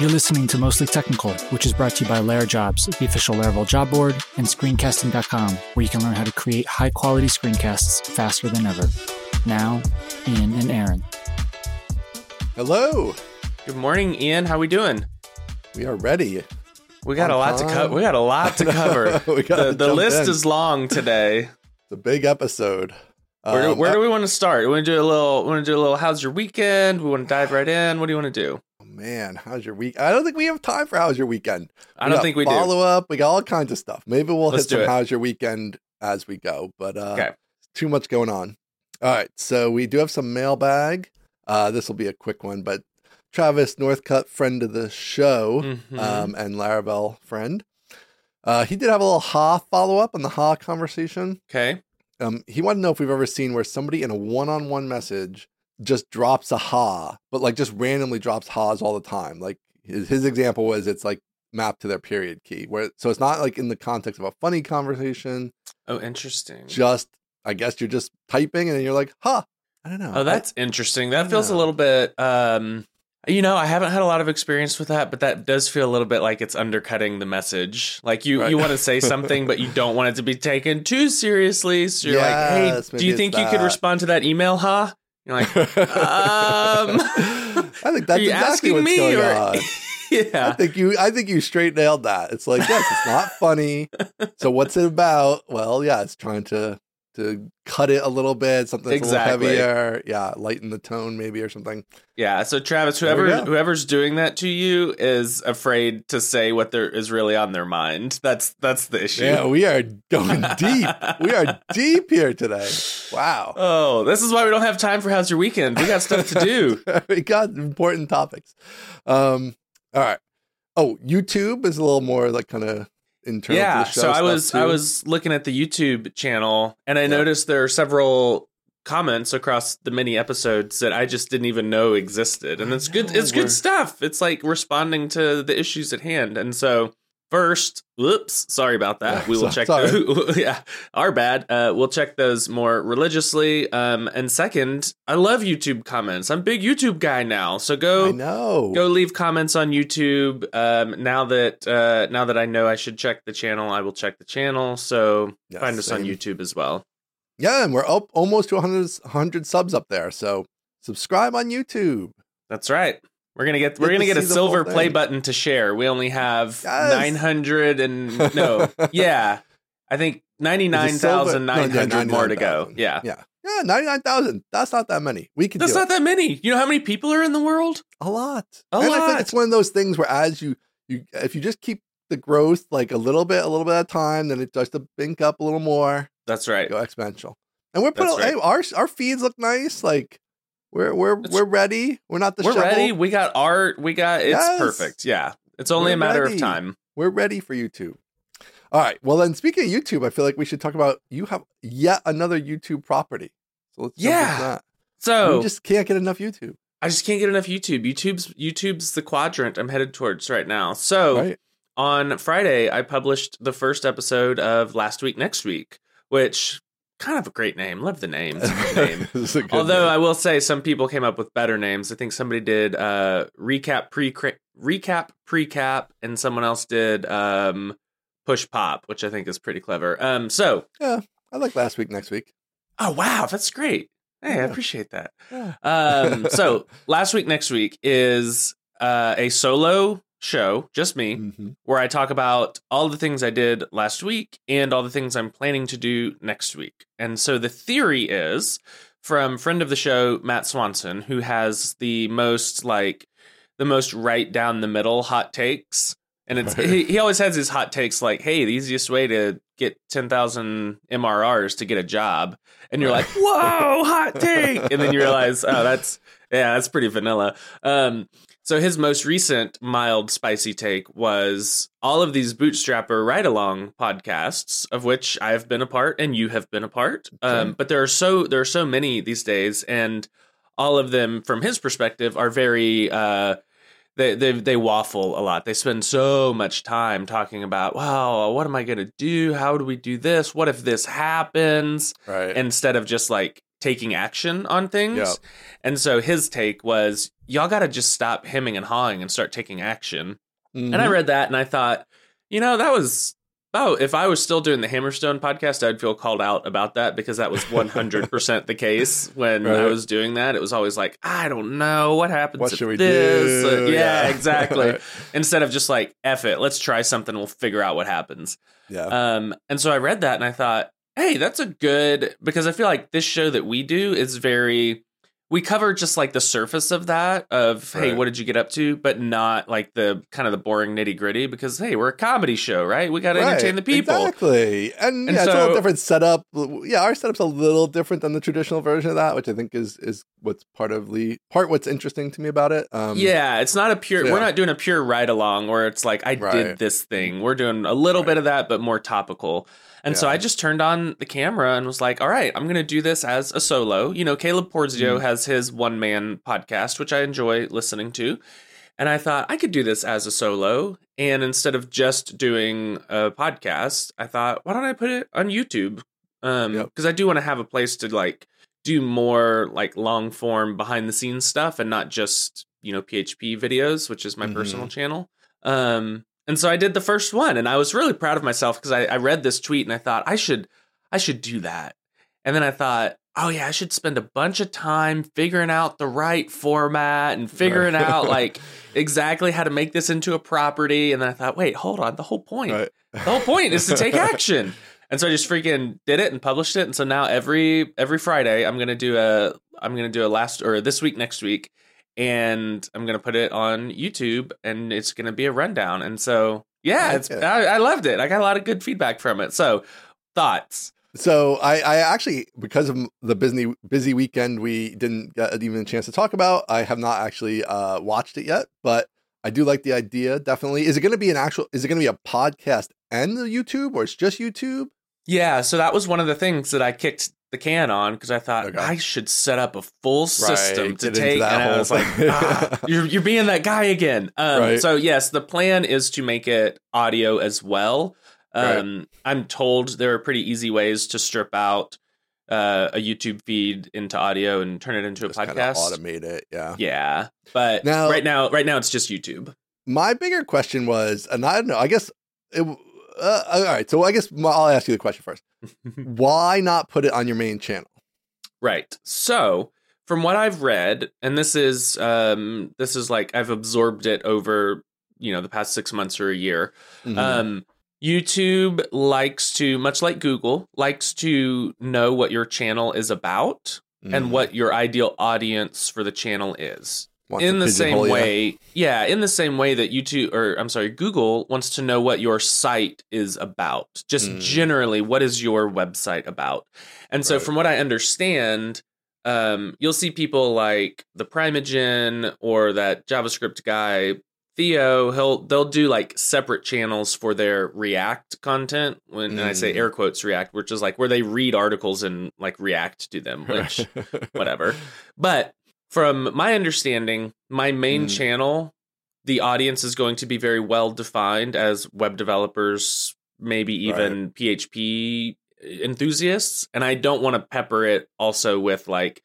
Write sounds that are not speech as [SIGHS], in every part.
You're listening to Mostly Technical, which is brought to you by LaraJobs, the official Laravel job board, and screencasting.com, where you can learn how to create high quality screencasts faster than ever. Now, Ian and Aaron. Hello. Good morning, Ian. How are we doing? We are ready. We got On a lot to cover. We got a lot to [LAUGHS] cover. [LAUGHS] We gotta the the list in. is long today. It's a big episode. Where, do, Um, where do we want to start? We want to do a little. We Want to do a little? How's your weekend? We want to dive right in. What do you want to do? Man, how's your week? I don't think we have time for how's your weekend. I don't think we do. follow up. We got all kinds of stuff. Maybe we'll Let's hit some it. how's your weekend as we go. But uh, Okay. too much going on. All right, so we do have some mailbag. Uh, this will be a quick one, but Travis Northcutt, friend of the show, Mhm. um, and Laravel friend. Uh, he did have a little Ha follow up on the Ha conversation. okay. Um, he wanted to know if we've ever seen where somebody in a one-on-one message just drops a ha, but like just randomly drops ha's all the time. Like his, his example was it's like mapped to their period key, where so it's not like in the context of a funny conversation. Oh, interesting. Just I guess you're just typing and then you're like, ha. I don't know. Oh, that's interesting. That I feels a little bit. um you know, I haven't had a lot of experience with that, but that does feel a little bit like it's undercutting the message. Like you, Right. you want to say [LAUGHS] something, but you don't want it to be taken too seriously. So you're Yes, like, "Hey, do you think you could respond to that email, huh?" You're like, um, [LAUGHS] I think that's exactly asking what's me going or? on. [LAUGHS] I think you I think you straight nailed that. It's like, yes, it's not funny. So what's it about? Well, yeah, it's trying to to cut it a little bit, something Exactly. a little heavier. Yeah, lighten the tone maybe or something. yeah. So Travis, whoever whoever's doing that to you is afraid to say what there is really on their mind. That's that's the issue. Yeah, we are going deep. we are [LAUGHS] deep here today. Wow. Oh, this is why we don't have time for how's your weekend. We got stuff to do. [LAUGHS] we got important topics. Um, all right. Oh, YouTube is a little more like kind of internal. to yeah the show so i was i was looking at the youtube channel and i Yeah. noticed there are several comments across the many episodes that i just didn't even know existed and it's good it's good stuff it's like responding to the issues at hand and so first whoops sorry about that Yeah, we will so- check those [LAUGHS] yeah our bad uh we'll check those more religiously um and second i love youtube comments i'm a big youtube guy now so go I know. go leave comments on YouTube. Um, now that uh, now that I know I should check the channel, I will check the channel. So Yes, find us on. YouTube as well. Yeah, and we're up almost to 100, 100 subs up there. So subscribe on YouTube. That's right. We're gonna get we're gonna get a silver play button to share. We only have Yes. nine hundred and [LAUGHS] no, yeah, I think ninety nine thousand nine hundred more to go. 99,000. Yeah. Yeah. Yeah, 99,000. That's not that many. We can That's not that many. You know how many people are in the world? a lot. A and I lot. think it's one of those things where as you you if you just keep the growth like a little bit, a little bit at a time, then it starts to bink up a little more, That's right. go exponential. And we're putting right. hey, our our feeds look nice. Like we're we're It's- we're ready. We're not the We're shovel. ready. We got art. We got it's Yes. perfect. Yeah. It's only We're a matter ready. of time. We're ready for YouTube. All right. Well, then, speaking of YouTube, I feel like we should talk about you have yet another YouTube property. So let's Yeah. So we just can't get enough YouTube. I just can't get enough YouTube. YouTube's YouTube's the quadrant I'm headed towards right now. So Right? on Friday, I published the first episode of Last Week Next Week, which kind of a great name. Love the name. It's a good [LAUGHS] name. Although name. I will say some people came up with better names. I think somebody did uh recap pre recap precap and someone else did um push pop, which I think is pretty clever. Um so yeah, I like last week, next week. oh wow, that's great. Hey, I appreciate that. Yeah. Um, so [LAUGHS] last week, next week is uh, a solo show, just me, Mhm. where I talk about all the things I did last week and all the things I'm planning to do next week. And so the theory is from friend of the show Matt Swanson, who has the most like the most right down the middle hot takes. And it's he, he always has his hot takes like, hey, the easiest way to get ten thousand MRRs to get a job. And you're like, whoa, hot take. And then you realize, oh, that's yeah, that's pretty vanilla. Um, so his most recent mild spicy take was all of these bootstrapper ride along podcasts, of which I have been a part and you have been a part. Um, but there are so there are so many these days, and all of them, from his perspective, are very uh, they they they waffle a lot. They spend so much time talking about, wow, what am I going to do? How do we do this? What if this happens? Right. Instead of just like taking action on things. Yeah. And so his take was, y'all got to just stop hemming and hawing and start taking action. And I Mhm. read that and I thought, you know, that was oh, if I was still doing the Hammerstone podcast, I'd feel called out about that because that was [LAUGHS] 100% the case when I was doing that. It was always like, I don't know what happens. what should we this? do? Uh, yeah, Yeah. [LAUGHS] exactly. Instead of just like, F it, let's try something, we'll figure out what happens. yeah. Um, and so I read that and I thought, hey, that's a good because I feel like this show that we do is very we cover just like the surface of that of hey, what did you get up to, but not like the kind of the boring nitty gritty because hey, we're a comedy show, right? We got to entertain the people. Exactly. And, And yeah, it's a little different setup. Yeah, our setup's a little different than the traditional version of that, which I think is is what's part of the part what's interesting to me about it. Um yeah, it's not a pure. yeah. We're not doing a pure ride along where it's like I Right. did this thing. We're doing a little Right. bit of that, but more topical. And so I just turned on the camera and was like, "All right, I'm going to do this as a solo." You know, Caleb Porzio Mhm. has his one man podcast, which I enjoy listening to. And I thought I could do this as a solo. And instead of just doing a podcast, I thought, why don't I put it on YouTube? Um, Yep. because I do want to have a place to like do more like long form behind the scenes stuff and not just, you know, PHP videos, which is my Mhm. personal channel. Um, and so I did the first one and I was really proud of myself because I, I read this tweet and I thought I should I should do that. And then I thought, oh yeah, I should spend a bunch of time figuring out the right format and figuring Right. out [LAUGHS] like exactly how to make this into a property. And then I thought, wait, hold on, the whole point. Right. The whole point is to [LAUGHS] take action. And so I just freaking did it and published it. And so now every every Friday I'm gonna do a I'm gonna do a last or this week next week, and I'm gonna put it on YouTube and it's gonna be a rundown. And so yeah, Like it's it. I, I loved it. I got a lot of good feedback from it. So thoughts. So I, I actually, because of the busy busy weekend, we didn't get even a chance to talk about. I have not actually uh, watched it yet, but I do like the idea. Definitely, is it going to be an actual? Is it going to be a podcast and the YouTube, or it's just YouTube? Yeah, so that was one of the things that I kicked the can on because I thought Okay. I should set up a full system Right, to take, and I was like, ah, [LAUGHS] "You're you're being that guy again." Um, Right. So yes, the plan is to make it audio as well. Right. Um, I'm told there are pretty easy ways to strip out uh, a YouTube feed into audio and turn it into Just a podcast. automate it. Yeah. Yeah, but Now- right now, right now it's just YouTube. My bigger question was, and I don't know. I guess it. Uh, all right. So I guess I'll ask you the question first. [LAUGHS] Why not put it on your main channel? Right. So, from what I've read, and this is um this is like I've absorbed it over, you know, the past 6 months or a year. Mhm. Um YouTube likes to much like Google likes to know what your channel is about and Mhm. what your ideal audience for the channel is. In the same way, yeah, in the same way that YouTube or I'm sorry, Google wants to know what your site is about. Just Mm. generally, what is your website about? And so, Right. from what I understand, um, you'll see people like the Primeagen or that JavaScript guy Theo. He'll they'll do like separate channels for their React content. When and I say Mm. air quotes React, which is like where they read articles and like react to them, [LAUGHS] which whatever. But from my understanding, my main Mm. channel, the audience is going to be very well defined as web developers, maybe even PHP enthusiasts. And I don't want to pepper it also with like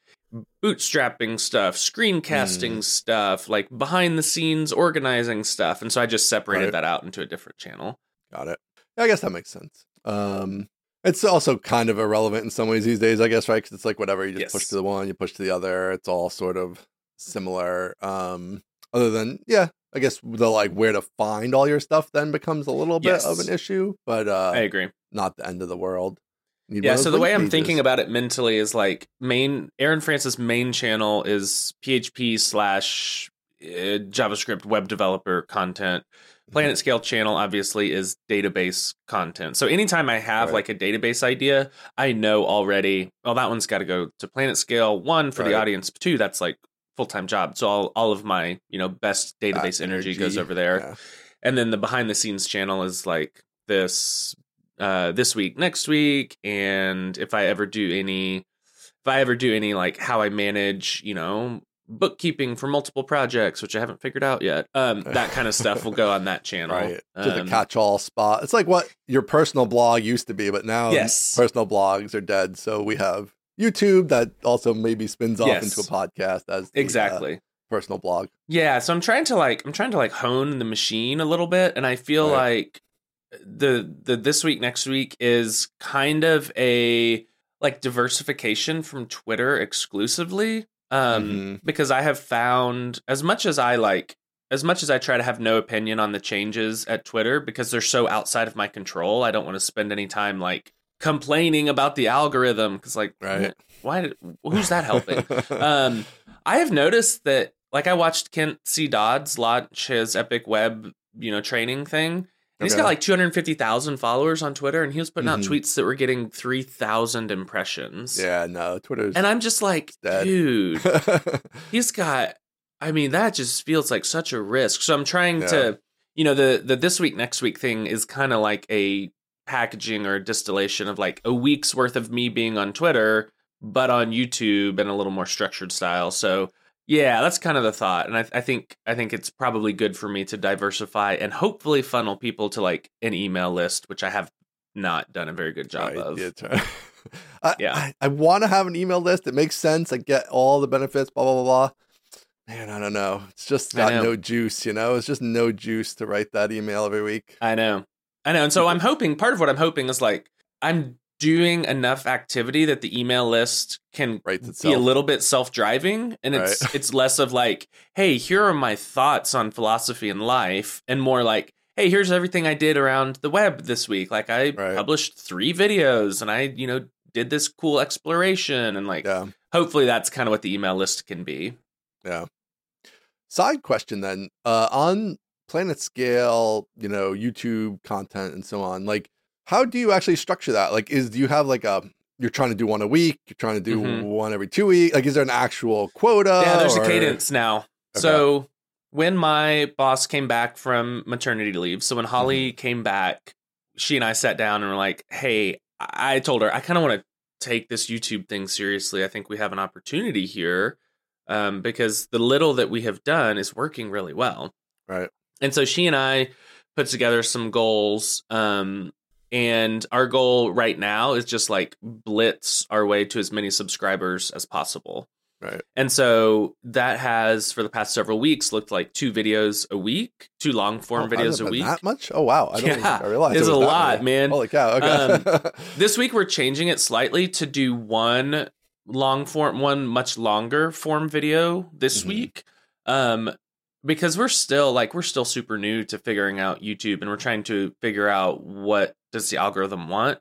bootstrapping stuff, screencasting Mm. stuff, like behind the scenes organizing stuff. And so I just separated Right. that out into a different channel. Got it. I guess that makes sense. Um, it's also kind of irrelevant in some ways these days, I guess, right? Because it's like whatever you just Yes. push to the one, you push to the other. It's all sort of similar. Um, other than yeah, I guess the like where to find all your stuff then becomes a little bit of an issue, but uh, I agree. not the end of the world. Need Yeah, so the way link I'm thinking about it mentally is like main Aaron Francis' main channel is PHP slash uh, JavaScript web developer content. PlanetScale channel obviously is database content. So anytime I have Right. like a database idea, I know already. Well, that one's got to go to PlanetScale. One for the audience. Two, that's like full time job. So all all of my you know best database That energy goes over there Yeah. and then the behind the scenes channel is like this uh this week next week and if i ever do any if i ever do any like how i manage you know bookkeeping for multiple projects which i haven't figured out yet um [LAUGHS] that kind of stuff will go on that channel Right. To the Um, catch-all spot. It's like what your personal blog used to be, but now Yes. personal blogs are dead. So we have YouTube that also maybe spins off Yes. into a podcast as the, uh, exactly. personal blog. Yeah, so I'm trying to like I'm trying to like hone the machine a little bit and I feel Right. like the the this week next week is kind of a like diversification from Twitter exclusively um Mhm. because I have found as much as I like as much as I try to have no opinion on the changes at Twitter because they're so outside of my control, I don't want to spend any time like complaining about the algorithm cuz like Right. why did, who's that helping? [LAUGHS] um, I have noticed that, like, I watched Kent C. Dodds launch his Epic Web, you know, training thing. And he's got like 250,000 followers on Twitter, and he was putting out Mhm. tweets that were getting 3,000 impressions. yeah, no, Twitter's And I'm just like, dead. dude, [LAUGHS] he's got, I mean, that just feels like such a risk. So I'm trying Yeah. to, you know, the, the this week, next week thing is kind of like a packaging or distillation of like a week's worth of me being on Twitter, but on YouTube in a little more structured style. So yeah, that's kind of the thought, and I, I think I think it's probably good for me to diversify and hopefully funnel people to like an email list, which I have not done a very good job Right, of. [LAUGHS] I, Yeah. I, I want to have an email list. It makes sense. I get all the benefits, blah, blah, blah, blah. Man, I don't know. It's just got no juice, you know? It's just no juice to write that email every week. I know. I know. And so I'm hoping part of what I'm hoping is like I'm doing enough activity that the email list can be a little bit self-driving and it's Right. it's less of like, hey, here are my thoughts on philosophy and life and more like, hey, here's everything I did around the web this week. Like I Right. published 3 videos and I, you know, did this cool exploration and like yeah. hopefully that's kind of what the email list can be. Yeah. Side question then. Uh on PlanetScale, you know, YouTube content and so on, like how do you actually structure that? Like is do you have like a you're trying to do one a week, you're trying to do Mhm. one every two weeks? Like is there an actual quota? yeah, there's or- a cadence now. Okay. So when my boss came back from maternity leave, so when Mm-hmm. Holly came back, she and I sat down and were like, "Hey," I I told her I kind of want to take this YouTube thing seriously. I think we have an opportunity here um, because the little that we have done is working really well. Right. And so she and I put together some goals. Um, and our goal right now is just like blitz our way to as many subscribers as possible. Right. And so that has, for the past several weeks, looked like two videos a week, two long form Oh, videos a week. That much? Oh wow! I don't Yeah, I realized it's it a lot, many. man. Holy cow! Okay. [LAUGHS] This week we're changing it slightly to do one long form, one much longer form video this Mhm. week. Um, because we're still like we're still super new to figuring out YouTube and we're trying to figure out what does the algorithm want.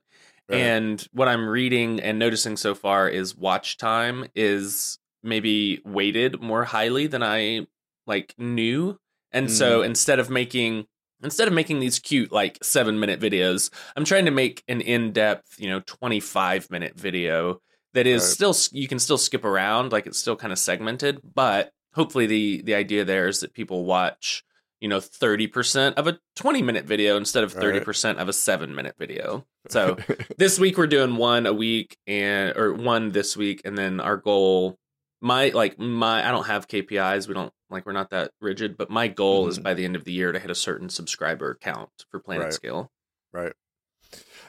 Right. And what I'm reading and noticing so far is watch time is maybe weighted more highly than I like knew. And so mm. instead of making instead of making these cute like 7 minute videos, I'm trying to make an in-depth, you know, 25 minute video that is Right. still you can still skip around like it's still kind of segmented, but hopefully the the idea there is that people watch you know 30% of a 20 minute video instead of 30% of a 7 minute video. So [LAUGHS] this week we're doing one a week and or one this week and then our goal my like my I don't have KPIs we don't like we're not that rigid but my goal is Mhm. by the end of the year to hit a certain subscriber count for PlanetScale. Right.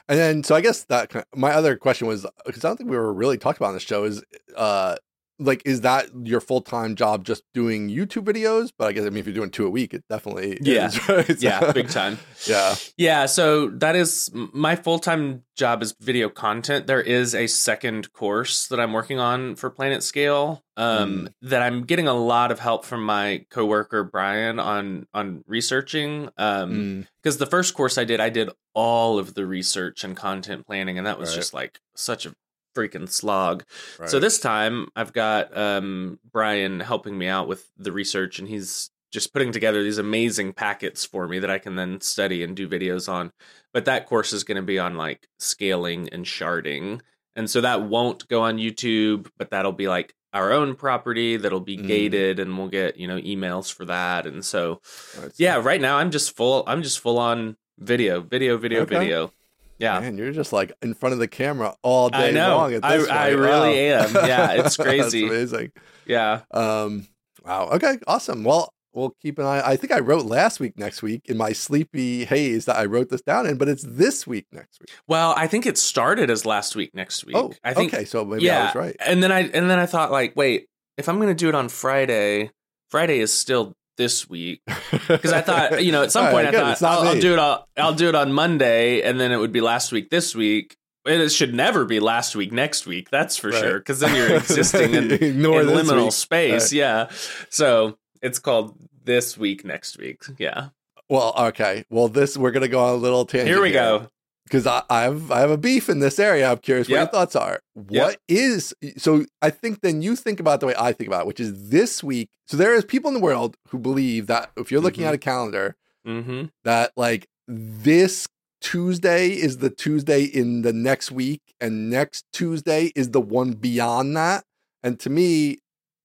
And then, so I guess that my other question was because I don't think we were really talking about on the show is, uh, like, is that your full time job just doing YouTube videos? But I guess I mean, if you're doing two a week, it definitely Yeah. is, [LAUGHS] right? Yeah big time [LAUGHS] yeah, yeah so that is my full-time job is video content there is a second course that I'm working on for PlanetScale um that I'm getting a lot of help from my coworker Brian on on researching um Mm, because the first course I did, I did all of the research and content planning, and that was Right. just like such a freaking slog. right. So this time I've got um, Brian helping me out with the research, and he's just putting together these amazing packets for me that I can then study and do videos on. But that course is going to be on like scaling and sharding, and so that won't go on YouTube, but that'll be like our own property that'll be Mm. gated and we'll get you know emails for that and so Right. yeah right now i'm just full i'm just full on video video video Okay. video yeah Man, you're just like in front of the camera all day I know. long. I- I really Wow. am. Yeah, it's [LAUGHS] That's crazy. amazing. yeah Um, wow. Okay. Awesome. Well, we'll keep an eye. I think I wrote last week, next week in my sleepy haze that I wrote this down in, but it's this week, next week. Well, I think it started as last week, next week. Oh, I think okay. So maybe yeah, I was right. And then I and then I thought like, wait, if I'm going to do it on Friday, Friday is still this week [LAUGHS] because I thought, you know, at some point right, I good. thought I'll, I'll do it. I'll, I'll do it on Monday, and then it would be last week this week. And it should never be last week next week. That's for Right. sure. Because then you're [LAUGHS] existing in, in liminal week. space. Right. Yeah. So it's called this week next week. Yeah. Well, okay. Well, this we're gonna go on a little tangent. Here we go. Because I, I have I have a beef in this area. I'm curious what your thoughts are. What is so? I think then you think about the way I think about it, which is this week. So there is people in the world who believe that if you're looking Mhm. at a calendar, Mm-hmm. that like this Tuesday is the Tuesday in the next week, and next Tuesday is the one beyond that. And to me,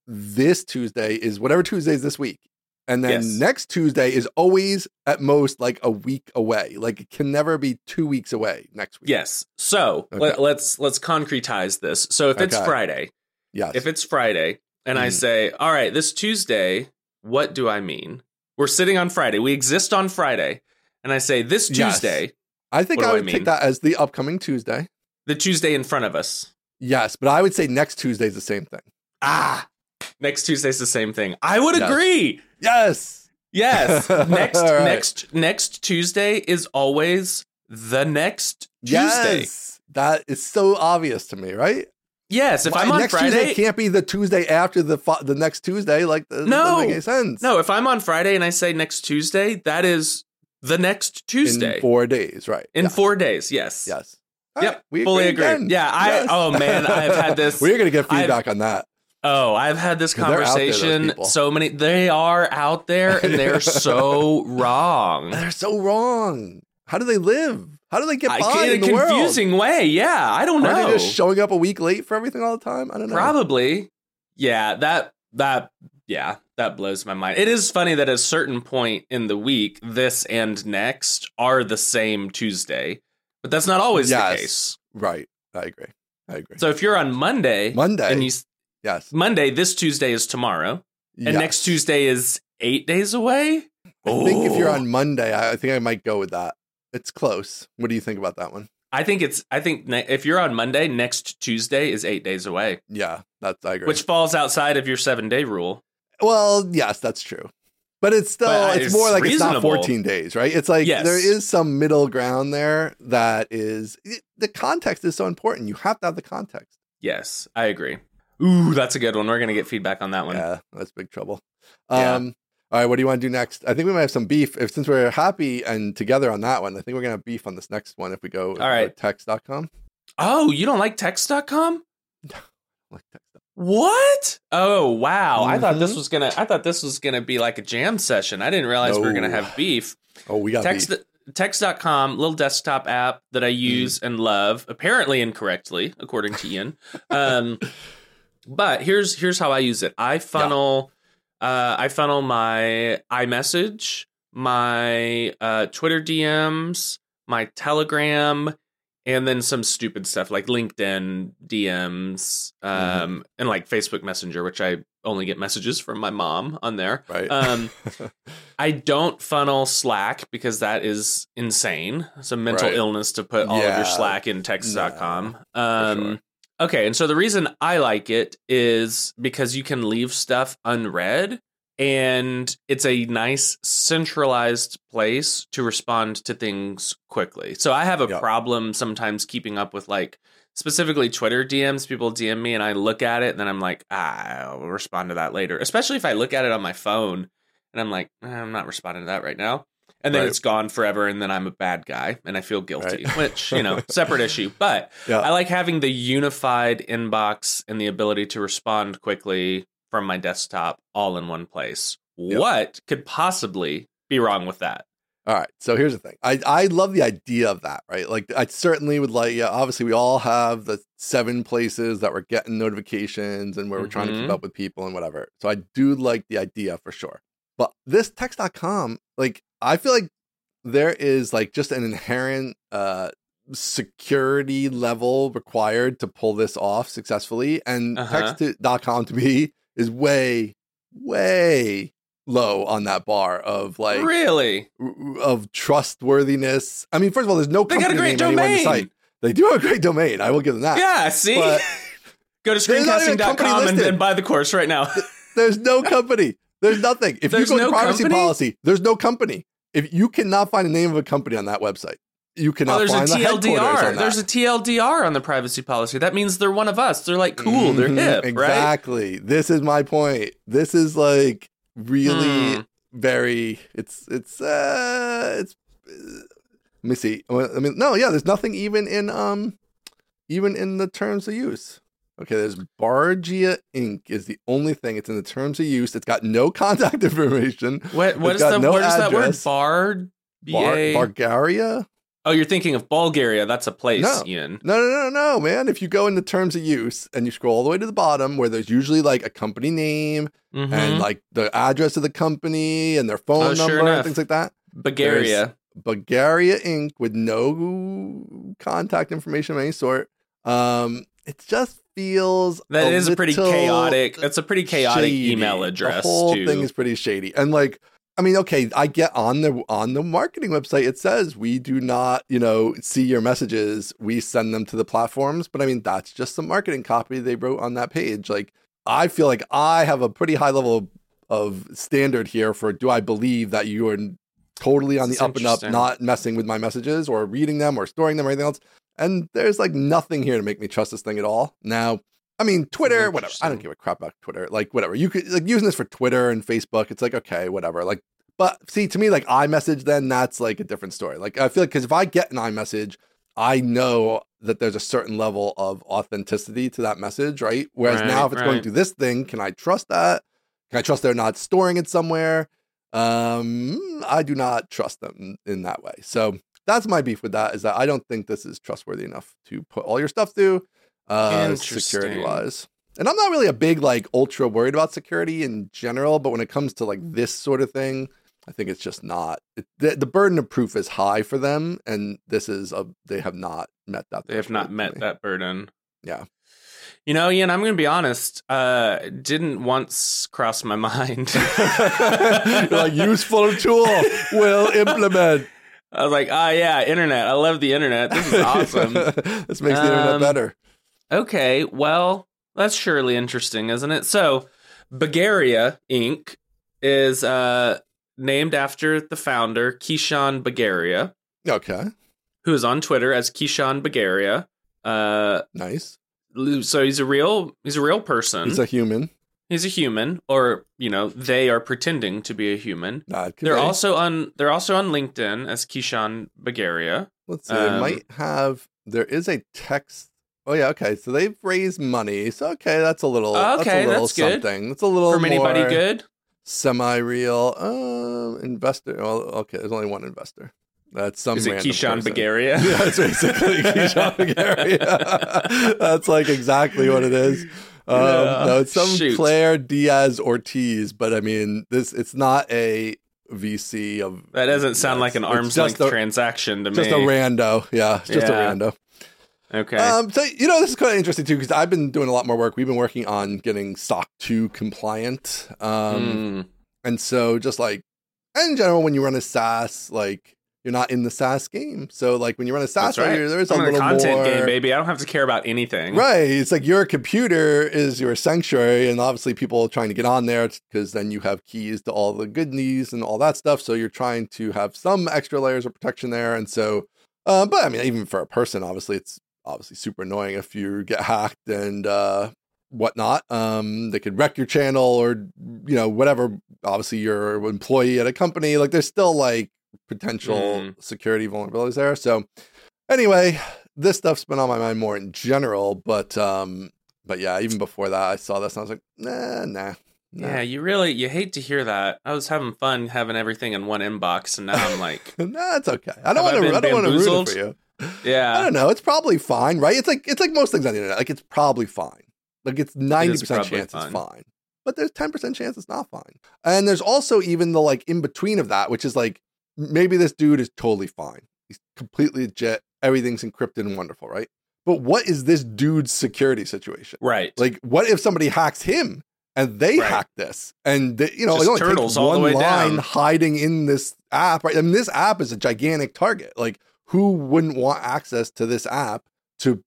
this Tuesday is whatever Tuesday is this week. And then Yes. next Tuesday is always at most like a week away. Like it can never be two weeks away next week. Yes. So Okay. let, let's let's concretize this. So if it's Okay. Friday, Yes. if it's Friday, and I Mhm. say, "All right, this Tuesday," what do I mean? We're sitting on Friday. We exist on Friday, and I say, "This Yes. Tuesday, I think I do I would mean? take that as the upcoming Tuesday. the Tuesday in front of us." Yes, but I would say next Tuesday is the same thing. Ah, next Tuesday's the same thing. I would Yes. agree. Yes. Yes. [LAUGHS] Next right. next next Tuesday is always the next Tuesday. Yes. That is so obvious to me, right? Yes, if Why- I'm on next Friday, Tuesday can't be the Tuesday after the fo- the next Tuesday. Like, No. doesn't make any sense. no, if I'm on Friday and I say next Tuesday, that is the next Tuesday in four days, right? in Yeah. four days. Yes. Yes. All Yep. right, we fully agree. again. Yeah. I. Yes. Oh man, I've had [LAUGHS] this. We're gonna get I've- feedback on that. Oh, I've had this out there, conversation. so many. They are out there, and [LAUGHS] they're so wrong. They're so wrong. How do they live? How do they get I- by in a in the world? confusing way. Yeah, I don't Are know. they just showing up a week late for everything all the time? I don't know. Probably. Yeah, that that yeah, that blows my mind. It is funny that at a certain point in the week, this and next are the same Tuesday, but that's not always Yes. the case. Right. I agree. I agree. So if you're on Monday, Monday. and you yes. Monday, this Tuesday is tomorrow, and Yes. next Tuesday is eight days away. I think if you're on Monday, I, think I might go with that. It's close. What do you think about that one? I think it's. I think ne- if you're on Monday, next Tuesday is eight days away, Yeah, that's I agree. which falls outside of your seven day rule. well, yes, that's true. But it's still But it's, it's more like it's not 14 days, right? It's like Yes. there is some middle ground there that is it- the context is so important. You have to have the context. Yes, I agree. Ooh, that's a good one. We're gonna get feedback on that one. Yeah, that's big trouble. Yeah. Um all right, what do you want to do next? I think we might have some beef. If since we're happy and together on that one, I think we're gonna have beef on this next one if we go, all right we go right. Texts.com. Oh, you don't like Texts.com? [LAUGHS] Like text. What? Oh, wow. I thought this Mhm. was going to I thought this was to be like a jam session. I didn't realize we were going to have beef. Oh, we got Text beef. Texts.com, little desktop app that I use and love, apparently incorrectly according to Ian. Um [LAUGHS] but here's here's how I use it. I funnel uh I funnel my iMessage, my uh Twitter DMs, my Telegram, and then some stupid stuff like LinkedIn DMs, um, and like Facebook Messenger, which I only get messages from my mom on there. Right. Um, [LAUGHS] I don't funnel Slack because that is insane. It's a mental Right. illness to put all of your Slack in Texts.com. No, um, sure. Okay. And so the reason I like it is because you can leave stuff unread and it's a nice centralized place to respond to things quickly. So I have a Yeah. problem sometimes keeping up with like specifically Twitter DMs. People DM me and I look at it and then I'm like, ah, I'll respond to that later. Especially if I look at it on my phone and I'm like, "Eh, I'm not responding to that right now. And then Right. it's gone forever and then I'm a bad guy and I feel guilty, Right. which, you know, [LAUGHS] separate issue. But yeah. I like having the unified inbox and the ability to respond quickly from my desktop all in one place. Yep. What could possibly be wrong with that? All right. So here's the thing. I, I love the idea of that, right? Like I certainly would like yeah, obviously we all have the seven places that we're getting notifications and where we're trying to keep Mhm. up with people and whatever. So I do like the idea for sure. But this Texts.com, like I feel like there is like just an inherent uh security level required to pull this off successfully. And Uh-huh. Texts.com to me is way, way low on that bar of like really? of trustworthiness. I mean, first of all, there's no They got a company great on the site. They do have a great domain. I will give them that. Yeah, see? But [LAUGHS] Go to There's not even screencasting.com and, and buy the course right now. there's no [LAUGHS] company. There's nothing. If There's you go no to privacy company? policy, there's no company. If you cannot find the name of a company on that website, you cannot Oh, there's a find the headquarters TLDR. There's a TLDR on the privacy policy. That means they're one of us. They're like cool. They're Mhm, hip, right? Exactly. This is my point. This is like really Hmm. very. It's it's uh it's. uh, let me see. I mean, no, yeah. There's nothing even in um, even in the terms of use. Okay, there's Bargia Inc. is the only thing. It's in the terms of use. It's got no [LAUGHS] contact information. What what is the no what is that word? address. Bar Bar- BA? Bulgaria? Oh, you're thinking of Bulgaria. That's a place, No. Ian. No, no, no, no, man. If you go into terms of use and you scroll all the way to the bottom, where there's usually like a company name Mhm. and like the address of the company and their phone Oh, sure number and things like that. Bulgaria. Bulgaria Inc. with no contact information of any sort. Um, it just feels That is a pretty chaotic. That's a pretty chaotic shady. email address The whole too. thing is pretty shady, and like. I mean, okay, I get on the on the marketing website. It says we do not, you know, see your messages. We send them to the platforms. But I mean, that's just the marketing copy they wrote on that page. Like, I feel like I have a pretty high level of, of standard here for do I believe that you are totally on the That's up and up, not messing with my messages or reading them or storing them or anything else. And there's like nothing here to make me trust this thing at all. Now, I mean, Twitter, whatever. I don't give a crap about Twitter. Like, whatever. You could like using this for Twitter and Facebook. It's like okay, whatever. Like, but see, to me, like iMessage, then that's like a different story. Like, I feel like because if I get an iMessage, I know that there's a certain level of authenticity to that message, right? Whereas Right, now, if it's going right. through this thing, can I trust that? Can I trust they're not storing it somewhere? Um, I do not trust them in that way. So that's my beef with that is that I don't think this is trustworthy enough to put all your stuff through, uh, security wise. And I'm not really a big like ultra worried about security in general, but when it comes to like this sort of thing, I think it's just not. It, the, the burden of proof is high for them, and this is a they have not met that. They have not met me. that burden. Yeah. You know, Ian, I'm going to be honest. Uh, didn't once cross my [LAUGHS] mind. [LAUGHS] Like useful tool will implement. I was like, ah, yeah, internet. I love the internet. This is awesome. [LAUGHS] this makes the internet Um, better. okay, well, that's surely interesting, isn't it? So, Bagaria Inc. is uh, named after the founder, Kishan Bagaria, Okay, who is on Twitter as Kishan Bagaria. Uh, nice. so he's a real he's a real person. He's a human. He's a human, or you know, they are pretending to be a human. Nah, They're be. also on they're also on LinkedIn as Kishan Bagaria. Let's see. they um, might have. There is a text. Oh yeah. Okay. So they've raised money. So okay, that's a little. that's Okay, a little that's good. something. That's a little From anybody good? Semi-real. Um, investor. Well, okay. There's only one investor. That's some. Is it Kishan. Bagaria? [LAUGHS] Yeah, it's basically Kishan [LAUGHS] Bagaria. [LAUGHS] That's like exactly what it is. Um, Yeah. No, it's some Shoot. Claire Diaz Ortiz, but I mean, this it's not a VC of. That doesn't sound like an arm's length a- transaction to Just me. Just a rando, yeah, just Yeah. a rando. okay. Um, so you know, this is kind of interesting too because I've been doing a lot more work. We've been working on getting SOC two compliant, um, Mm. and so just like in general, when you run a SaaS, like you're not in the SaaS game. So like when you run a SaaS, right. there is a little content more. game, baby. I don't have to care about anything. Right. It's like your computer is your sanctuary, and obviously people are trying to get on there because then you have keys to all the good goodies and all that stuff. So you're trying to have some extra layers of protection there. And so, uh, but I mean, even for a person, obviously, it's obviously super annoying if you get hacked and uh, whatnot. Um, they could wreck your channel or you know whatever. Obviously, you're an employee at a company. Like there's still like potential Mm. security vulnerabilities there. So anyway, this stuff's been on my mind more in general, but um, but yeah, even before that, I saw this and I was like, nah, nah. nah. Yeah, you really you hate to hear that. I was having fun having everything in one inbox, and now I'm [LAUGHS] like, nah, it's okay. I don't want to. been I don't want to ruin it for you. Yeah, I don't know. It's probably fine, right? It's like it's like most things on the internet. Like it's probably fine. Like it's ninety percent chance fine. it's fine, but there's ten percent chance it's not fine. And there's also even the like in between of that, which is like maybe this dude is totally fine. He's completely legit. Everything's encrypted and wonderful, right? But what is this dude's security situation? right. Like, what if somebody hacks him and they Right. hacked this. And they, you know, Just it only turtles takes all the one way line down. hiding in this app. Right? I mean, this app is a gigantic target. Like, who wouldn't want access to this app to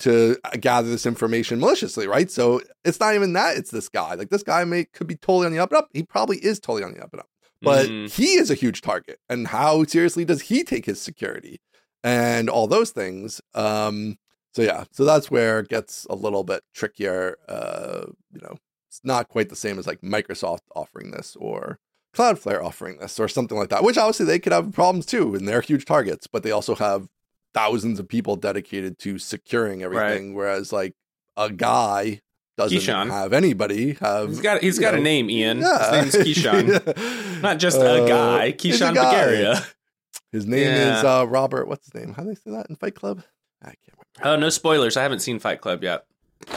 to uh, gather this information maliciously, right? So it's not even that; it's this guy. Like, this guy may could be totally on the up and up. He probably is totally on the up and up, but Mhm. he is a huge target. And how seriously does he take his security and all those things? Um, so yeah, so that's where it gets a little bit trickier. Uh, you know, it's not quite the same as like Microsoft offering this or Cloudflare offering this or something like that. Which obviously they could have problems too, and they're huge targets, but they also have thousands of people dedicated to securing everything. Whereas like a guy doesn't Kishan. have anybody have. He's got he's got a name, Ian. yeah. His name's Kishan. [LAUGHS] Not just Uh, a guy. Kishan. Bagaria. His name Yeah. is uh, Robert. What's his name? How do they say that in Fight Club? I can't remember. Oh, no spoilers. I haven't seen Fight Club yet. [LAUGHS]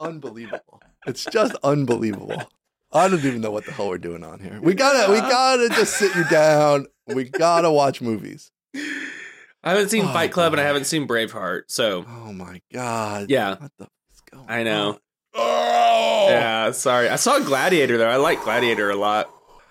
unbelievable. It's just unbelievable. I don't even know what the hell we're doing on here. We gotta, we gotta just sit you down. We gotta watch movies. I haven't seen Oh, Fight Club and I haven't seen Braveheart. So Oh my god. Yeah. What the is going I know. on? Oh. yeah, sorry. I saw Gladiator though. I like Gladiator a lot.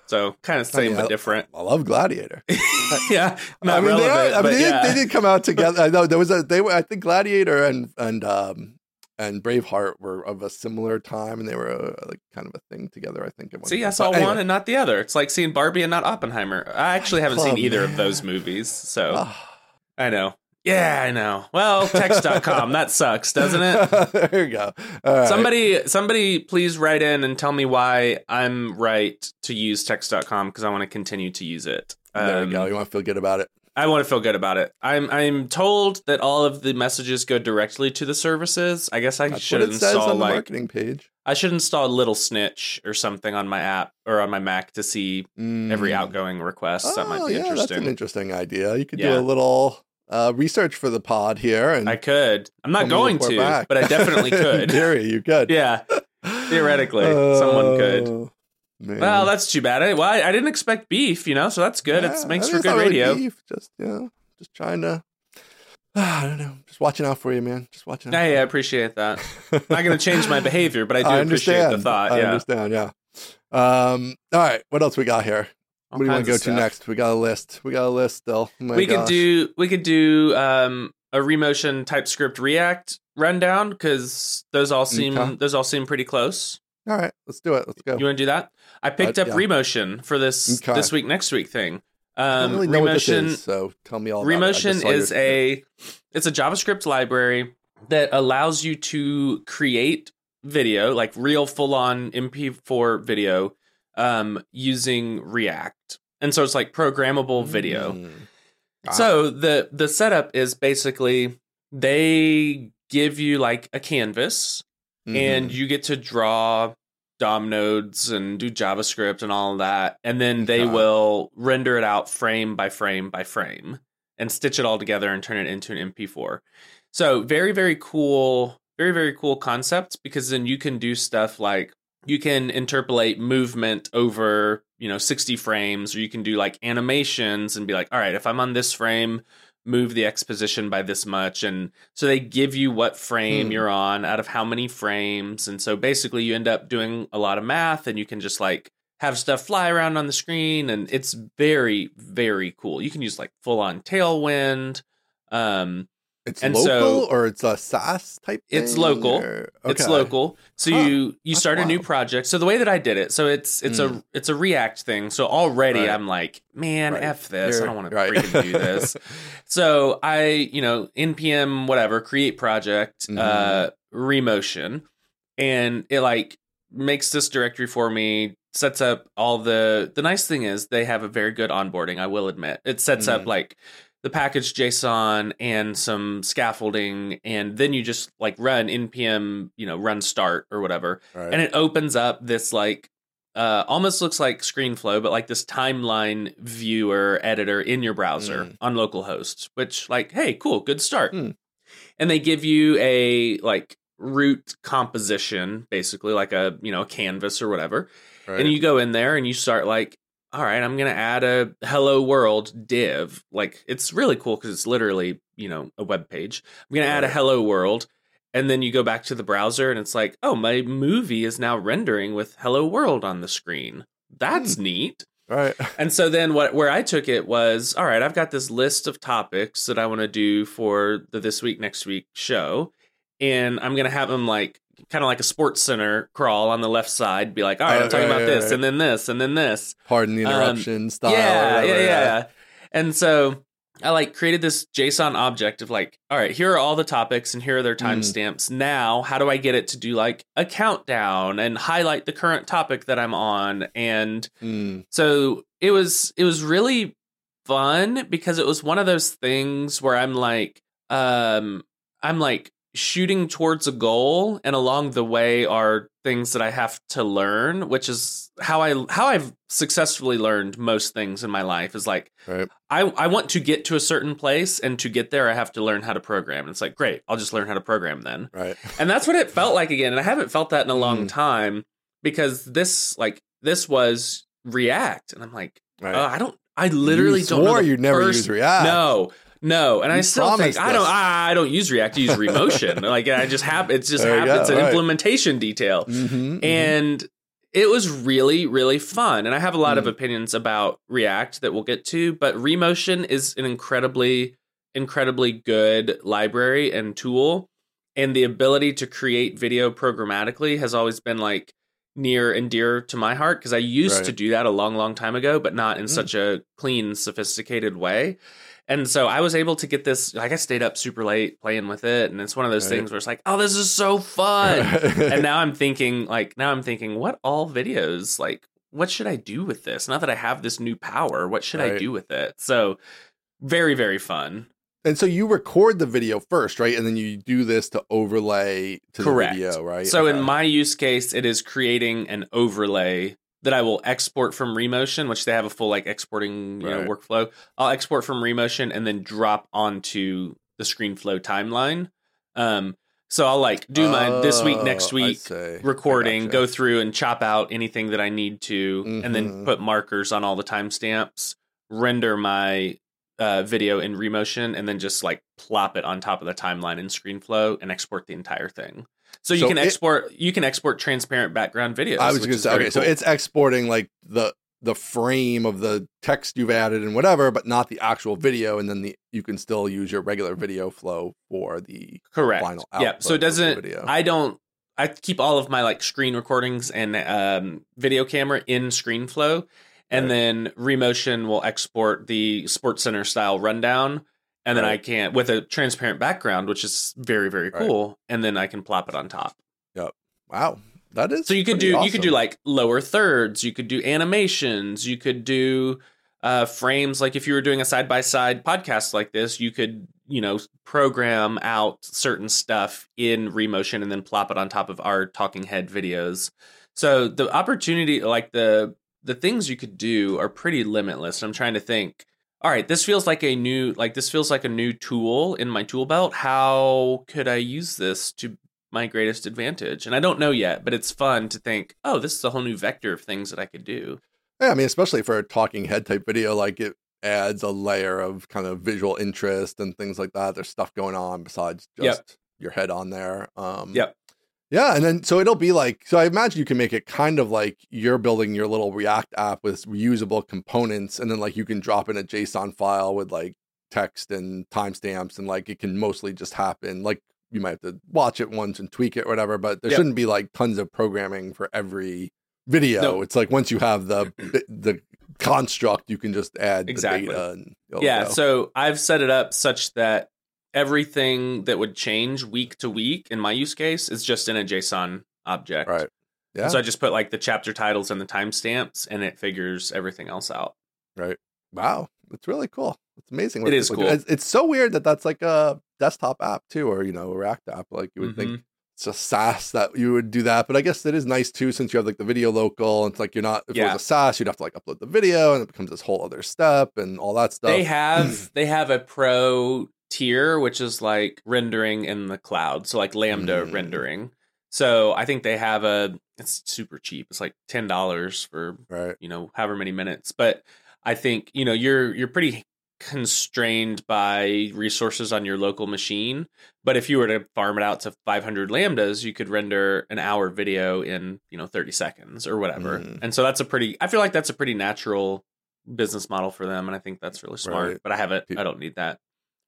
So kind of same mean, but I- different. I love Gladiator. [LAUGHS] yeah, not I mean, they, relevant. are, I mean, they, yeah. they did come out together. I know there was a they were. I think Gladiator and and um and Braveheart were of a similar time, and they were uh, like kind of a thing together. I think. At one I saw But anyway. one and not the other. It's like seeing Barbie and not Oppenheimer. I actually haven't seen either of those movies. So Ah. I know. Yeah, I know. Well, Texts.com, that sucks, doesn't it? [LAUGHS] there you go. All right. Somebody somebody please write in and tell me why I'm right to use Texts.com because I want to continue to use it. There Um, you go. You want to feel good about it. I want to feel good about it. I'm I'm told that all of the messages go directly to the services. I guess I That's should what it says install on the like marketing page. I should install a Little Snitch or something on my app or on my Mac to see every Mm. outgoing request. that might Oh, be yeah, That's an interesting. interesting idea. You could Yeah. do a little uh, research for the pod here, and I could. I'm not going to, back. but I definitely In [LAUGHS] could. theory, you could. yeah. [LAUGHS] Theoretically, someone could. Man. Well, that's too bad. I, well, I, I didn't expect beef, you know, so that's good. Yeah, it makes for good not really radio. beef, just you know, just trying to. [SIGHS] I don't know. Just watching out for you, man. Just watching out. Hey, I appreciate that. you. [LAUGHS] Not going to change my behavior, but I [LAUGHS] do I appreciate the thought. I yeah. understand. Yeah. Um. All right. What else we got here? All what do you want to go to next? We got a list. We got a list still. Oh my we could do we could do um a remotion TypeScript React rundown because those all seem Okay. those all seem pretty close. All right. Let's do it. Let's go. You want to do that? I picked Uh, up yeah. Remotion for this Okay. this week next week thing. I Um, don't really know what this Remotion is, so tell me all. about it. I just Remotion your- is a it's a JavaScript library that allows you to create video, like real full on MP4 video, um, using React. And so it's like programmable video. Mm. Ah. So the the setup is basically they give you like a canvas and Mhm. you get to draw DOM nodes and do JavaScript and all of that. And then they will render it out frame by frame by frame and stitch it all together and turn it into an MP4. So very, very cool, very, very cool concept because then you can do stuff like you can interpolate movement over, you know, 60 frames, or you can do like animations and be like, all right, if I'm on this frame, move the x position by this much. And so they give you what frame Hmm. you're on out of how many frames. And so basically you end up doing a lot of math and you can just like have stuff fly around on the screen. And it's very, very cool. You can use like full on tailwind. Um, It's and local so- or it's a SaaS type. It's local. or- it's local so Huh, you you start a new project so the way that i did it so it's it's Mm. a it's a react thing so already Right. i'm like man Right. f this i You're- don't want to right. freaking do this [LAUGHS] so i you know npm whatever create project Mhm. uh remotion and it like makes this directory for me sets up all the the nice thing is they have a very good onboarding i will admit it sets up Mhm. like the package json and some scaffolding and then you just like run npm you know run start or whatever Right. and it opens up this like uh, almost looks like ScreenFlow, but like this timeline viewer editor in your browser Mm. on localhost. Which, like, hey, cool, good start. Mm. And they give you a like root composition, basically like a you know a canvas or whatever. right. And you go in there and you start like, all right, I'm gonna add a hello world div. Like, it's really cool because it's literally you know a web page. I'm gonna add a hello world. and then you go back to the browser and it's like, oh, my movie is now rendering with Hello World on the screen. That's hmm. neat. Right. [LAUGHS] And so then what where I took it was, all right, I've got this list of topics that I want to do for the this week next week show and I'm going to have them like kind of like a sports center crawl on the left side be like, all right, Oh, I'm talking right, about right, this right. and then this and then this. Pardon the Um, interruption style. or yeah, yeah, yeah. And so I like created this JSON object of like, all right, here are all the topics and here are their Mm. timestamps. Now, how do I get it to do like a countdown and highlight the current topic that I'm on? And Mm, so it was it was really fun because it was one of those things where I'm like, um, I'm like shooting towards a goal and along the way are things that I have to learn, which is how I how I've successfully learned most things in my life is like right. I, I want to get to a certain place and to get there I have to learn how to program. And it's like, great, I'll just learn how to program then. Right. And that's what it felt like again. And I haven't felt that in a long Mm. time because this like this was React. And I'm like, Right. uh, I don't I literally you don't know swore the you'd never first- use React. No. No, and I still think promised I don't. I, don't use React, I use Remotion. [LAUGHS] like I just have it's just There you it's an right. implementation detail Mhm, mhm. and it was really really fun and i have a lot of Mm. opinions about react that we'll get to but remotion is an incredibly incredibly good library and tool and the ability to create video programmatically has always been like near and dear to my heart because i used Right. to do that a long long time ago but not in Mm. such a clean sophisticated way and so I was able to get this. Like I stayed up super late playing with it, and it's one of those Right. things where it's like, oh, this is so fun [LAUGHS] and now I'm thinking like now I'm thinking what all videos like what should I do with this? Now that I have this new power, what should I do with it? So very very fun. And so you record the video first, right? And then you do this to overlay to Correct. the video, right? So in my use case, it is creating an overlay that I will export from Remotion, which they have a full like exporting you know workflow. I'll export from Remotion and then drop onto the ScreenFlow timeline. Um, so I'll like do my this week, next Oh, week, recording, go through and chop out anything that I need to, and then Mhm. put markers on all the timestamps, render my uh, video in Remotion, and then just like plop it on top of the timeline in ScreenFlow and export the entire thing. So you So can it- export you can export transparent background videos. I was going to say, okay, so it's exporting like the the frame of the text you've added and whatever, but not the actual video, and then the you can still use your regular video flow for the correct. final yeah, so it doesn't. I don't. I keep all of my like screen recordings and um, video camera in ScreenFlow, and Right. then Remotion will export the Sports Center style rundown, and then I Right. can with a transparent background, which is very very Right. cool, and then I can plop it on top. Yep. Wow, that is So you could do you could do like lower thirds, you could do animations, you could do uh frames like if you were doing a side by side podcast like this, you could, you know, program out certain stuff in Remotion and then plop it on top of our talking head videos. So the opportunity like the the things you could do are pretty limitless. I'm trying to think all right, this feels like a new like this feels like a new tool in my tool belt. How could I use this to my greatest advantage? And I don't know yet, but it's fun to think, oh, this is a whole new vector of things that I could do. Yeah, I mean, especially for a talking head type video, like it adds a layer of kind of visual interest and things like that. There's stuff going on besides just Yep. your head on there. Um, Yep. Yeah, and then so it'll be like so. I imagine you can make it kind of like you're building your little React app with reusable components, and then like you can drop in a JSON file with like text and timestamps, and like it can mostly just happen. Like you might have to watch it once and tweak it or whatever, but there Yep. shouldn't be like tons of programming for every video. No. It's like once you have the [CLEARS THROAT] the construct, you can just add Exactly. the data. And yeah, go. so I've set it up such that everything that would change week to week in my use case is just in a JSON object. right. Yeah. And So I just put like the chapter titles and the timestamps, and it figures everything else out. Right. Wow, it's really cool. It's amazing. It is cool. It's, it's so weird that that's like a desktop app too, or you know, a React app. Like you would think Mhm. it's a SaaS that you would do that, but I guess it is nice too since you have like the video local. And It's like you're not. If it was a SaaS, you'd have to like upload the video, and it becomes this whole other step and all that stuff. They have they have a pro tier which is like rendering in the cloud, so like Lambda Mm. rendering. So I think they have a it's super cheap. It's like ten dollars for right. you know however many minutes. But I think you know you're you're pretty constrained by resources on your local machine. But if you were to farm it out to 500 lambdas, you could render an hour video in, you know, 30 seconds or whatever. Mm. And so that's a pretty I feel like that's a pretty natural business model for them and I think that's really smart. Right. But I haven't I don't need that.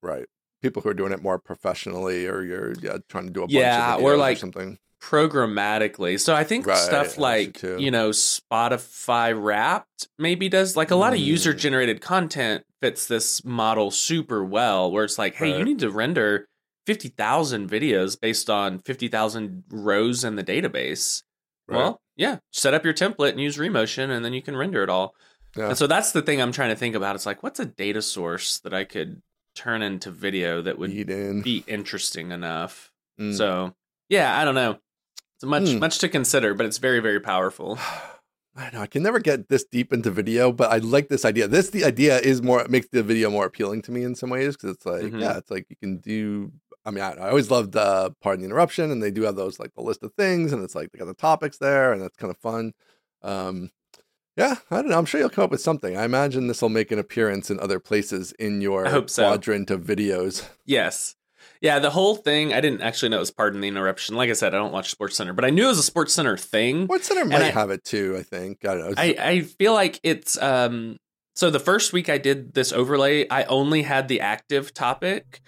Right. People who are doing it more professionally, or you're yeah, trying to do a bunch Yeah, of or like- something. programmatically. So I think Right, stuff like you know Spotify Wrapped maybe does like a lot of Mm. user generated content fits this model super well. Where it's like, hey, you need to render fifty thousand videos based on fifty thousand rows in the database. Right. Well, yeah, set up your template and use Remotion, and then you can render it all. Yeah. And so that's the thing I'm trying to think about. It's like, what's a data source that I could turn into video that would in. be interesting enough? Mm. So yeah, I don't know. It's much Hmm. much to consider, but it's very very powerful. [SIGHS] I know I can never get this deep into video, but I like this idea. This the idea is more makes the video more appealing to me in some ways because it's like Mhm. yeah, it's like you can do. I mean, I, I always loved uh, pardon the interruption, and they do have those like the list of things, and it's like they got the topics there, and that's kind of fun. Um, yeah, I don't know. I'm sure you'll come up with something. I imagine this will make an appearance in other places in your I hope so. quadrant of videos. yes. Yeah, the whole thing, I didn't actually know it was pardon the interruption. Like I said, I don't watch Sports Center, but I knew it was a Sports Center thing. Sports Center might I- have it too. I think. I don't know. I, I feel like it's um so the first week I did this overlay, I only had the active topic.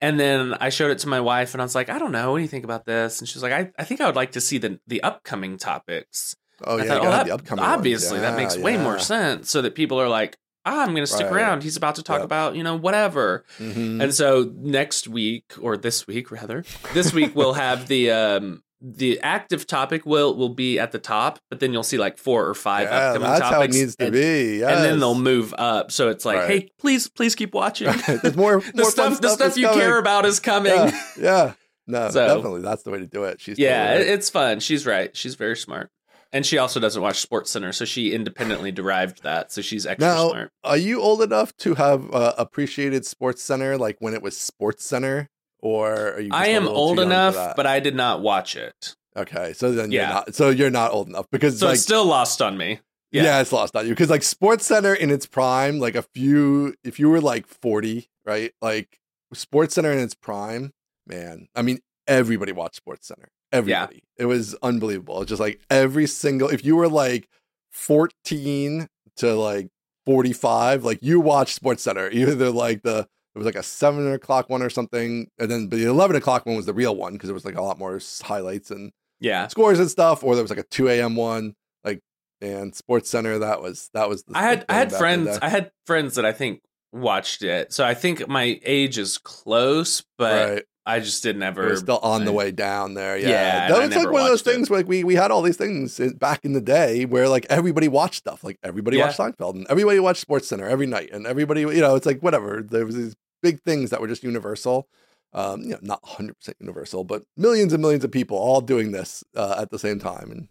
And then I showed it to my wife and I was like, I don't know, what do you think about this? And she was like, I, I think I would like to see the the upcoming topics. Oh yeah, thought, you well, gotta have that- the upcoming. obviously that makes Yeah, way more sense. So that people are like, ah, I'm gonna stick Right. around. He's about to talk Yep. about, you know, whatever. Mhm. And so next week, or this week rather, this week we'll have the um the active topic will will be at the top, but then you'll see like four or five yeah, upcoming that's how it topics. needs to and, be. and then they'll move up. So it's like, Right. hey, please, please keep watching. [LAUGHS] There's more, [LAUGHS] the more stuff, the stuff is you coming. care about is coming. Yeah, Yeah, yeah. [LAUGHS] No, So- definitely. That's the way to do it. She's it, totally right. it's fun. She's right. She's very smart. And she also doesn't watch Sports Center, so she independently derived that. So she's extra Now, smart. Are you old enough to have uh, appreciated Sports Center like when it was Sports Center, or are you? I am old too young for enough, but I did not watch it. okay. So then Yeah. you're not. So you're not old enough because So like it's still lost on me. yeah. yeah. it's lost on you because like Sports Center in its prime, like a few, if you were like forty, right, like Sports Center in its prime, man. I mean, everybody watched Sports Center. Everybody. It was unbelievable. It's just like every single. If you were like fourteen to like forty-five, like you watched Sports Center. [LAUGHS] Either like the it was like a seven o'clock one or something, and then but the eleven o'clock one was the real one because there was like a lot more highlights and Yeah. scores and stuff. Or there was like a two a.m. one, like and Sports Center. That was that was. The I had I had back in the friends. I had friends that I think watched it. So I think my age is close, but right. I just didn't We're ever still on the way down there. Yeah, Yeah, that was like one of those it. things. Where like we we had all these things back in the day where like everybody watched stuff. Like everybody Yeah. watched Seinfeld and everybody watched Sports Center every night, and everybody you know it's like whatever. There was these big things that were just universal. Um, you know, not 100 percent universal, but millions and millions of people all doing this uh, at the same time. And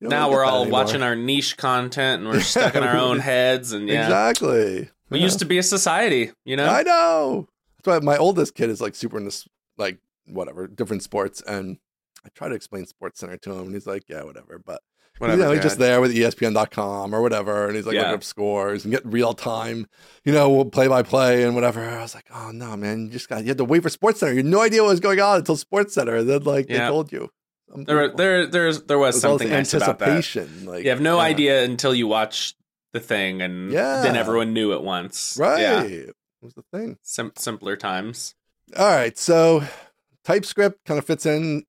you don't now we're get that all anymore. watching our niche content and we're [LAUGHS] stuck in our own heads and yeah. exactly. We Yeah. used to be a society, you know? I know. That's why my oldest kid is like super into like whatever different sports, and I try to explain Sports Center to him, and he's like, "Yeah, whatever." But Whatever. you know, he's just there with ESPN.com or whatever, and he's like Yeah. looking up scores and getting real time, you know, play by play and whatever. I was like, "Oh no, man! You just got you had to wait for Sports Center. You had no idea what was going on until Sports Center, and then like they told you." There, there, there's, there was this something nice about that. anticipation, like You have no yeah. idea until you watch the thing, and Yeah. then everyone knew at once. right? Yeah. Was the thing. Sim- simpler times. All right, so TypeScript kind of fits in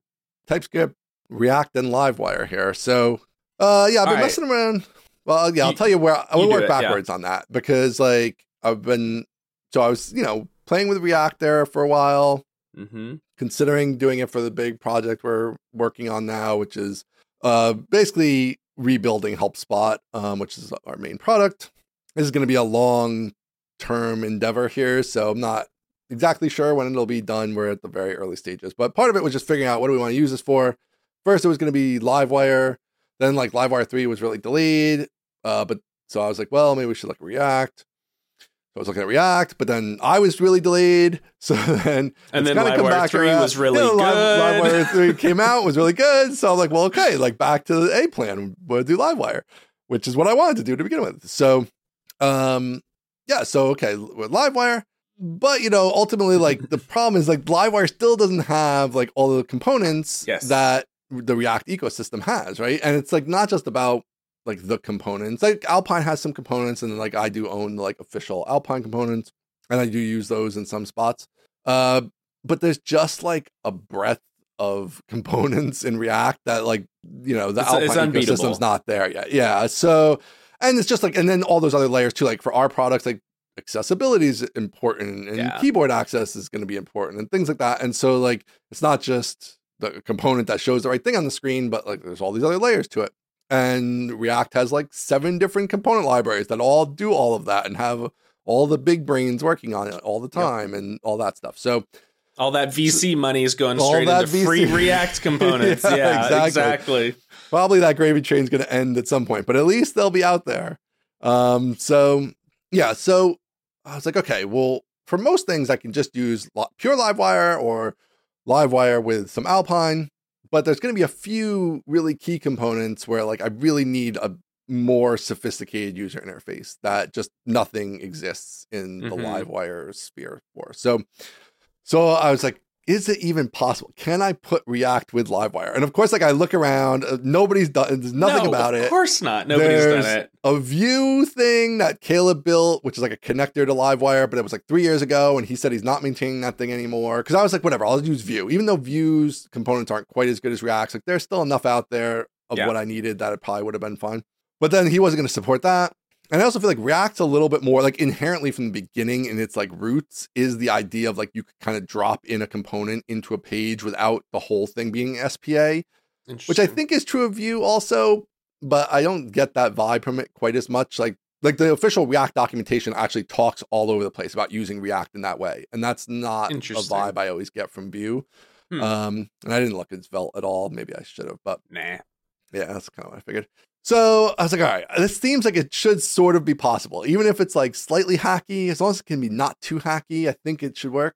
TypeScript, React, and LiveWire here. So, uh, yeah, I've been right. messing around. Well, yeah, I'll You- tell you where I will work it, yeah. backwards on that because, like, I've been so I was, you know, playing with React there for a while, hmm considering doing it for the big project we're working on now, which is uh, basically rebuilding HelpSpot, um, which is our main product. This is going to be a long term endeavor here, so I'm not exactly sure when it'll be done. We're at the very early stages, but part of it was just figuring out what do we want to use this for. First, it was going to be LiveWire. Then, like LiveWire three was really delayed, uh, but so I was like, well, maybe we should look at React. So I was looking at React, but then I was really delayed. [LAUGHS] So then And then LiveWire back 3 around. was really Live- good. LiveWire 3 [LAUGHS] came out, was really good. So I'm like, well, okay, like back to the A plan. We'll do LiveWire, which is what I wanted to do to begin with. So, um, yeah, so okay with Livewire, but you know, ultimately, like the [LAUGHS] problem is like Livewire still doesn't have like all the components Yes. that the React ecosystem has, right? And it's like not just about like the components. Like Alpine has some components, and then like I do own like official Alpine components, and I do use those in some spots. Uh, but there's just like a breadth of [LAUGHS] components in React that like you know the It's- it's Alpine unbeatable. ecosystem's not there yet. Yeah, so and it's just like and then all those other layers too. Like for our products, like accessibility is important and Yeah. keyboard access is going to be important and things like that. And so like it's not just the component that shows the right thing on the screen, but like there's all these other layers to it. And React has like seven different component libraries that all do all of that and have all the big brains working on it all the time and all that stuff. So All that VC money is going All straight that into free [LAUGHS] React components. Yeah, yeah, exactly. exactly. probably that gravy train's going to end at some point, but at least they'll be out there. Um, so yeah, so I was like, okay, well, for most things, I can just use pure Livewire or Livewire with some Alpine, but there's going to be a few really key components where like I really need a more sophisticated user interface that just nothing exists in the Mhm. Livewire sphere for. So, so I was like, is it even possible? Can I put React with Livewire? And of course, like I look around, uh, nobody's done. There's nothing No, about of it. Of course not. Nobody's There's done it. A Vue thing that Caleb built, which is like a connector to Livewire, but it was like three years ago, and he said he's not maintaining that thing anymore. Because I was like, whatever, I'll use Vue, even though Vue's components aren't quite as good as React's. Like there's still enough out there of Yeah. what I needed that it probably would have been fine. But then he wasn't going to support that. And I also feel like React's a little bit more like inherently from the beginning in its like roots is the idea of like you could kind of drop in a component into a page without the whole thing being SPA, which I think is true of Vue also, but I don't get that vibe from it quite as much. Like like the official React documentation actually talks all over the place about using React in that way, and that's not a vibe I always get from Vue. Hmm. Um, and I didn't look at Svelte at all. Maybe I should have, but Nah. yeah, that's kind of what I figured. So I was like, all right, this seems like it should sort of be possible, even if it's like slightly hacky. As long as it can be not too hacky, I think it should work.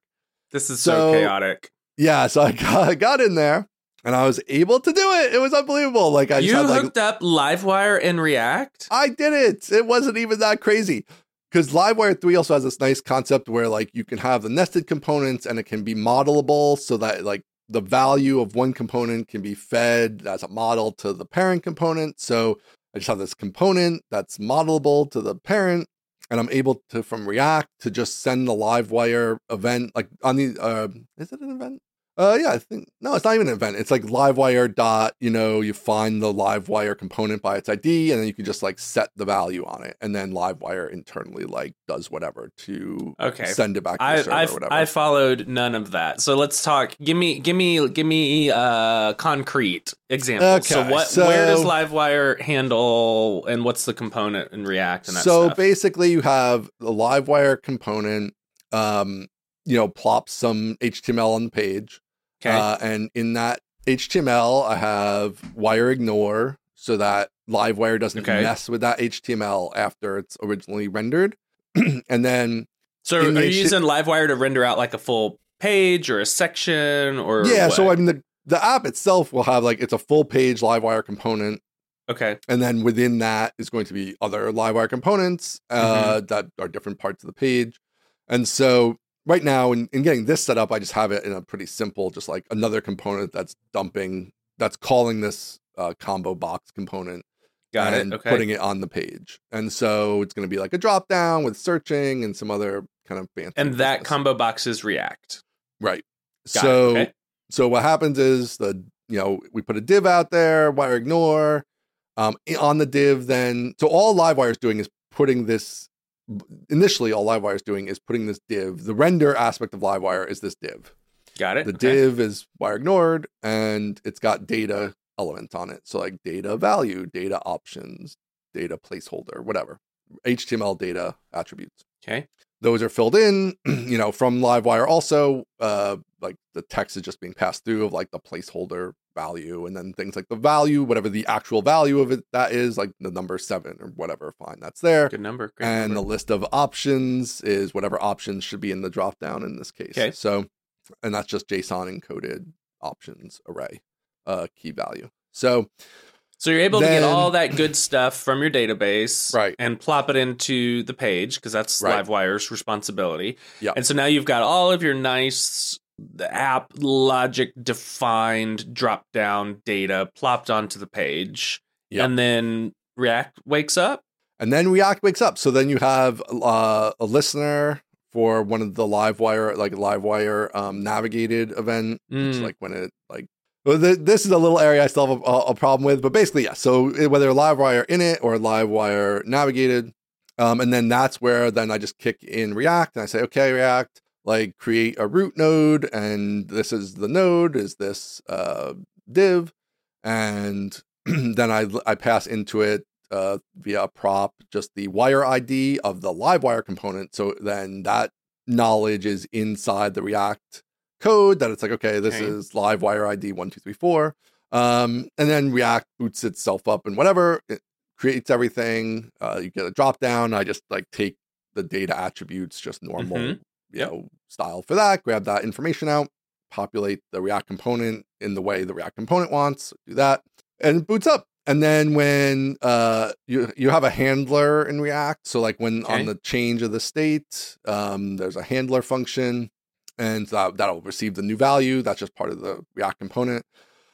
This is so, So- chaotic. Yeah, so I got, I got in there and I was able to do it. It was unbelievable. Like I You just had like hooked up Livewire and React? I did it. It wasn't even that crazy. Because Livewire 3 also has this nice concept where like you can have the nested components and it can be modelable so that like the value of one component can be fed as a model to the parent component. So I just have this component that's modelable to the parent and I'm able to from React to just send the Livewire event like on the uh is it an event? Uh yeah, I think no, it's not even an event. It's like livewire dot, you know, you find the livewire component by its ID, and then you can just like set the value on it, and then livewire internally like does whatever to Okay. send it back to the I server I or whatever. I followed none of that. So let's talk. Give me give me give me uh concrete examples. so what so- where does Livewire handle and what's the component in React and that so stuff? basically, you have the livewire component, um, you know, plops some HTML on the page, okay. Uh, and in that HTML, I have wire ignore so that Livewire doesn't Okay. mess with that HTML after it's originally rendered. [CLEARS THROAT] and then, so are the you H- using Livewire to render out like a full page or a section or yeah, so I mean, the, the app itself will have like, it's a full page Livewire component. okay. And then within that is going to be other Livewire components uh, that are different parts of the page. And so right now, in, in getting this set up, I just have it in a pretty simple, just like another component that's dumping, that's calling this uh, combo box component Got and it. Okay. putting it on the page. And so it's going to be like a drop down with searching and some other kind of fancy. and that business. combo box is React. right. Got so. Okay. so what happens is the you know we put a div out there, wire ignore, um, on the div. Then so all Livewire is doing is putting this. Initially, all Livewire is doing is putting this div. The render aspect of Livewire is this div. Got it. The okay. div is wire ignored, and it's got data elements on it. So like data value, data options, data placeholder, whatever. HTML data attributes Okay. those are filled in [CLEARS THROAT] you know from livewire also uh like the text is just being passed through of like the placeholder value and then things like the value whatever the actual value of it that is like the number seven or whatever fine that's there Good number. Great and the list of options is whatever options should be in the drop down in this case Okay. so and that's just json encoded options array uh key value so So you're able to get all that good stuff from your database, Right. and plop it into the page because that's Right. Livewire's responsibility. Yeah. And so now you've got all of your nice the app logic defined drop down data plopped onto the page, Yeah. and then React wakes up. And then React wakes up. So then you have uh, a listener for one of the Livewire, like Livewire um, navigated event, which Mm. like when it like. Well, th- this is a little area I still have a, a problem with, but basically, yeah. So it- whether Livewire init or Livewire navigated, um, and then that's where then I just kick in React and I say, okay, React, like create a root node, and this is the node, is this uh, div, and [CLEARS THROAT] then I I pass into it uh, via a prop just the wire ID of the Livewire component. So then that knowledge is inside the React code that it's like, okay, this Okay. is Livewire ID one two three four. Um, and then React boots itself up and whatever it creates everything. Uh, you get a drop down. I just like take the data attributes, just normal, Mhm. You know, style for that. Grab that information out, populate the React component in the way the React component wants. Do that, and it boots up. And then when uh, you you have a handler in React, so like when Okay. on the change of the state, um, there's a handler function, and that, that'll receive the new value. That's just part of the React component.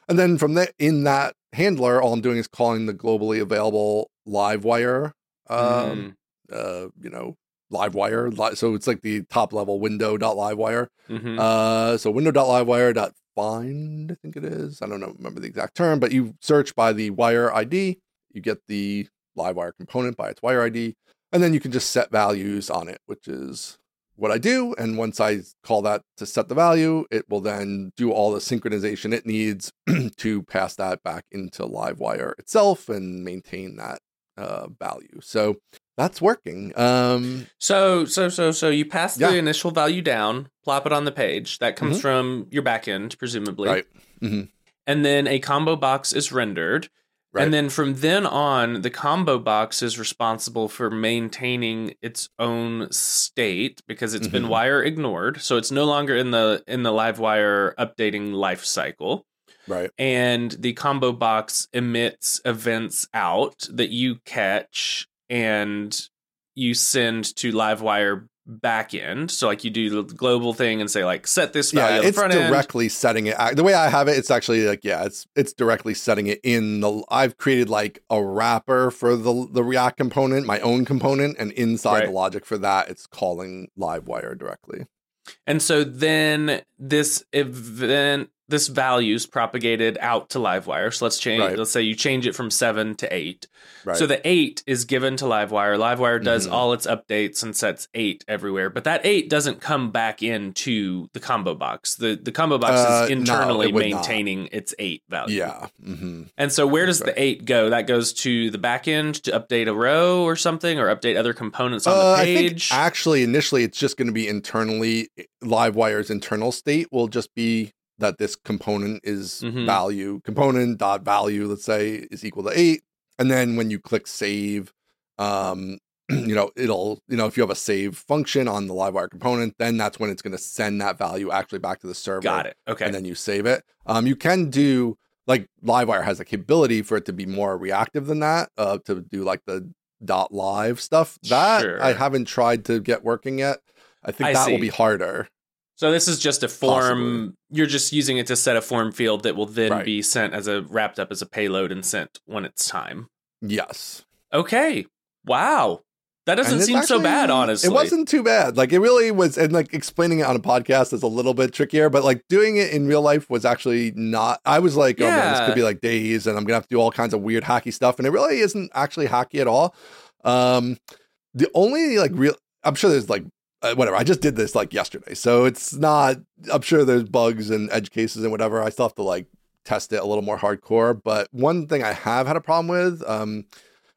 And then from there, in that handler, all I'm doing is calling the globally available Livewire, um, Mm. uh, you know, Livewire. Li- So it's like the top level window.livewire. Mhm. Uh, so window.livewire.find, I think it is. I don't know, remember the exact term, but you search by the wire ID, you get the Livewire component by its wire ID, and then you can just set values on it, which is what I do. And once I call that to set the value, it will then do all the synchronization it needs [CLEARS THROAT] to pass that back into Livewire itself and maintain that uh, value. So that's working. Um, So, so, so, so you pass the initial value down, plop it on the page. That comes from your backend, presumably. Right. Mhm. And then a combo box is rendered. Right. And then from then on, the combo box is responsible for maintaining its own state because it's been Mhm. wire ignored. So it's no longer in the in the live wire updating life cycle. right. and the combo box emits events out that you catch and you send to livewire backend so like you do the global thing and say like set this value yeah, it's front end directly setting it. The way I have it, it's actually like yeah, it's it's directly setting it in the. I've created like a wrapper for the the React component, my own component, and inside Right. the logic for that, it's calling Livewire directly. and so then this event this value's propagated out to livewire so let's change Right. let's say you change it from 7 to 8 Right. So the eight is given to Livewire. Livewire does Mhm. all its updates and sets eight everywhere, but that eight doesn't come back into the combo box. The the combo box Uh, is internally it would not. maintaining its eight value. yeah. hmm And so where does That's the eight go? That goes to the back end to update a row or something, or update other components on Uh, the I think page. actually initially it's just going to be internally. Livewire's internal state will just be that this component is Mhm. value component dot value. Let's say is equal to eight, and then when you click save, um, [CLEARS THROAT] you know it'll you know if you have a save function on the Livewire component, then that's when it's going to send that value actually back to the server. Got it. Okay. and then you save it. Um, you can do like Livewire has the capability for it to be more reactive than that, uh, to do like the dot live stuff. That Sure. I haven't tried to get working yet. I think I that will be harder. So this is just a form. Possibly. You're just using it to set a form field that will then Right. be sent as a wrapped up as a payload and sent when it's time. Yes, Okay. Wow. That doesn't seem so bad, honestly. It wasn't too bad. Like it really was, and like explaining it on a podcast is a little bit trickier. But like doing it in real life was actually not. I was like, oh man, this could be like days, and I'm gonna have to do all kinds of weird hacky stuff, and it really isn't actually hacky at all. Um, the only like real, I'm sure there's like uh, whatever. I just did this like yesterday, so it's not. I'm sure there's bugs and edge cases and whatever. I still have to like test it a little more hardcore. But one thing I have had a problem with um,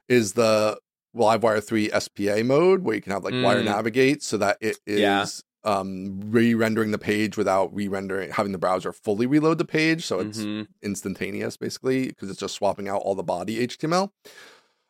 is the Livewire 3 SPA mode where you can have like wire Mm. navigate so that it is Yeah. um, re-rendering the page without re-rendering having the browser fully reload the page so it's Mhm. instantaneous basically because it's just swapping out all the body HTML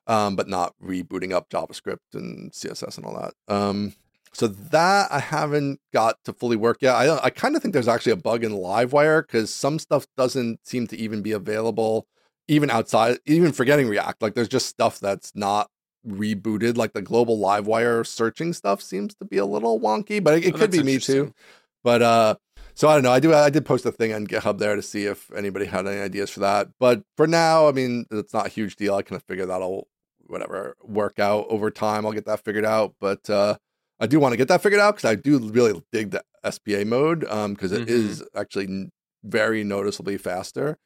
um, but not rebooting up JavaScript and CSS and all that. Um, so that I haven't got to fully work yet. I I kind of think there's actually a bug in Livewire because some stuff doesn't seem to even be available even outside, even forgetting React, like there's just stuff that's not rebooted. Like the global Livewire searching stuff seems to be a little wonky, but it, it Oh, could be me too. But uh, so I don't know. I do. I did post a thing on GitHub there to see if anybody had any ideas for that. But for now, I mean, it's not a huge deal. I kind of figure that'll whatever work out over time. I'll get that figured out. But uh, I do want to get that figured out because I do really dig the SPA mode um because it Mhm. is actually very noticeably faster.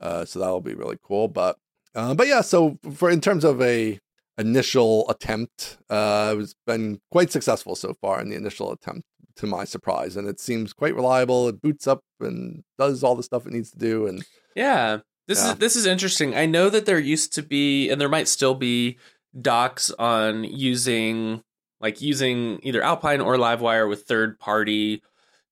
Uh, so that'll be really cool. But uh, but yeah. So for in terms of a initial attempt, uh, it's been quite successful so far in the initial attempt to my surprise and it seems quite reliable it boots up and does all the stuff it needs to do and Yeah. This Yeah. is this is interesting. I know that there used to be and there might still be docs on using like using either Alpine or Livewire with third party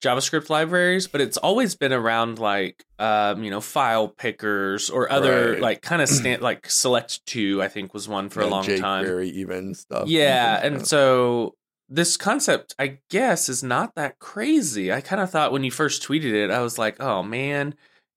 JavaScript libraries, but it's always been around like um, you know, file pickers or other Right. like kind of [CLEARS THROAT] stand like Select2, I think was one for a yeah, long time. jQuery even stuff Yeah, things and so this concept, I guess, is not that crazy. I kind of thought when you first tweeted it, I was like, "Oh man,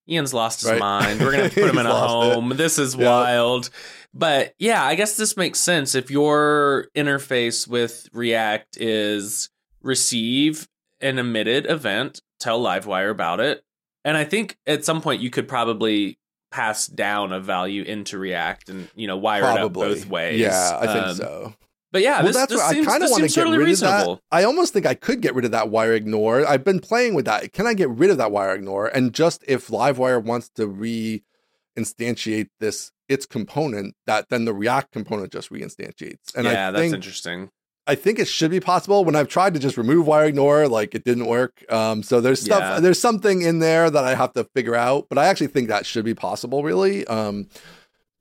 Ian's lost his Right. mind. We're gonna [LAUGHS] put him in a lost it. home. This is Yeah. wild." But yeah, I guess this makes sense if your interface with React is receive an emitted event, tell Livewire about it, and I think at some point you could probably pass down a value into React and you know wire that. it up both ways. yeah i think Um, so But yeah, well this, that's this what seems, i kind of want to get totally rid reasonable. of that i almost think i could get rid of that wire ignore i've been playing with that can i get rid of that wire ignore and just if livewire wants to re-instantiate this its component that then the react component just re-instantiates and yeah, i that's think interesting. I think it should be possible. When I've tried to just remove wire ignore, like it didn't work. Um, so there's stuff, Yeah. there's something in there that I have to figure out. But I actually think that should be possible, really. Um,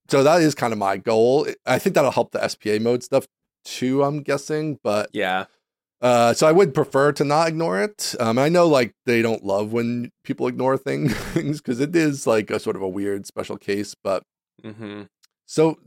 so that is kind of my goal. I think that'll help the SPA mode stuff too. I'm guessing, but Yeah, uh, so I would prefer to not ignore it. Um, I know like they don't love when people ignore [LAUGHS] things because it is like a sort of a weird special case, but mm-hmm. so,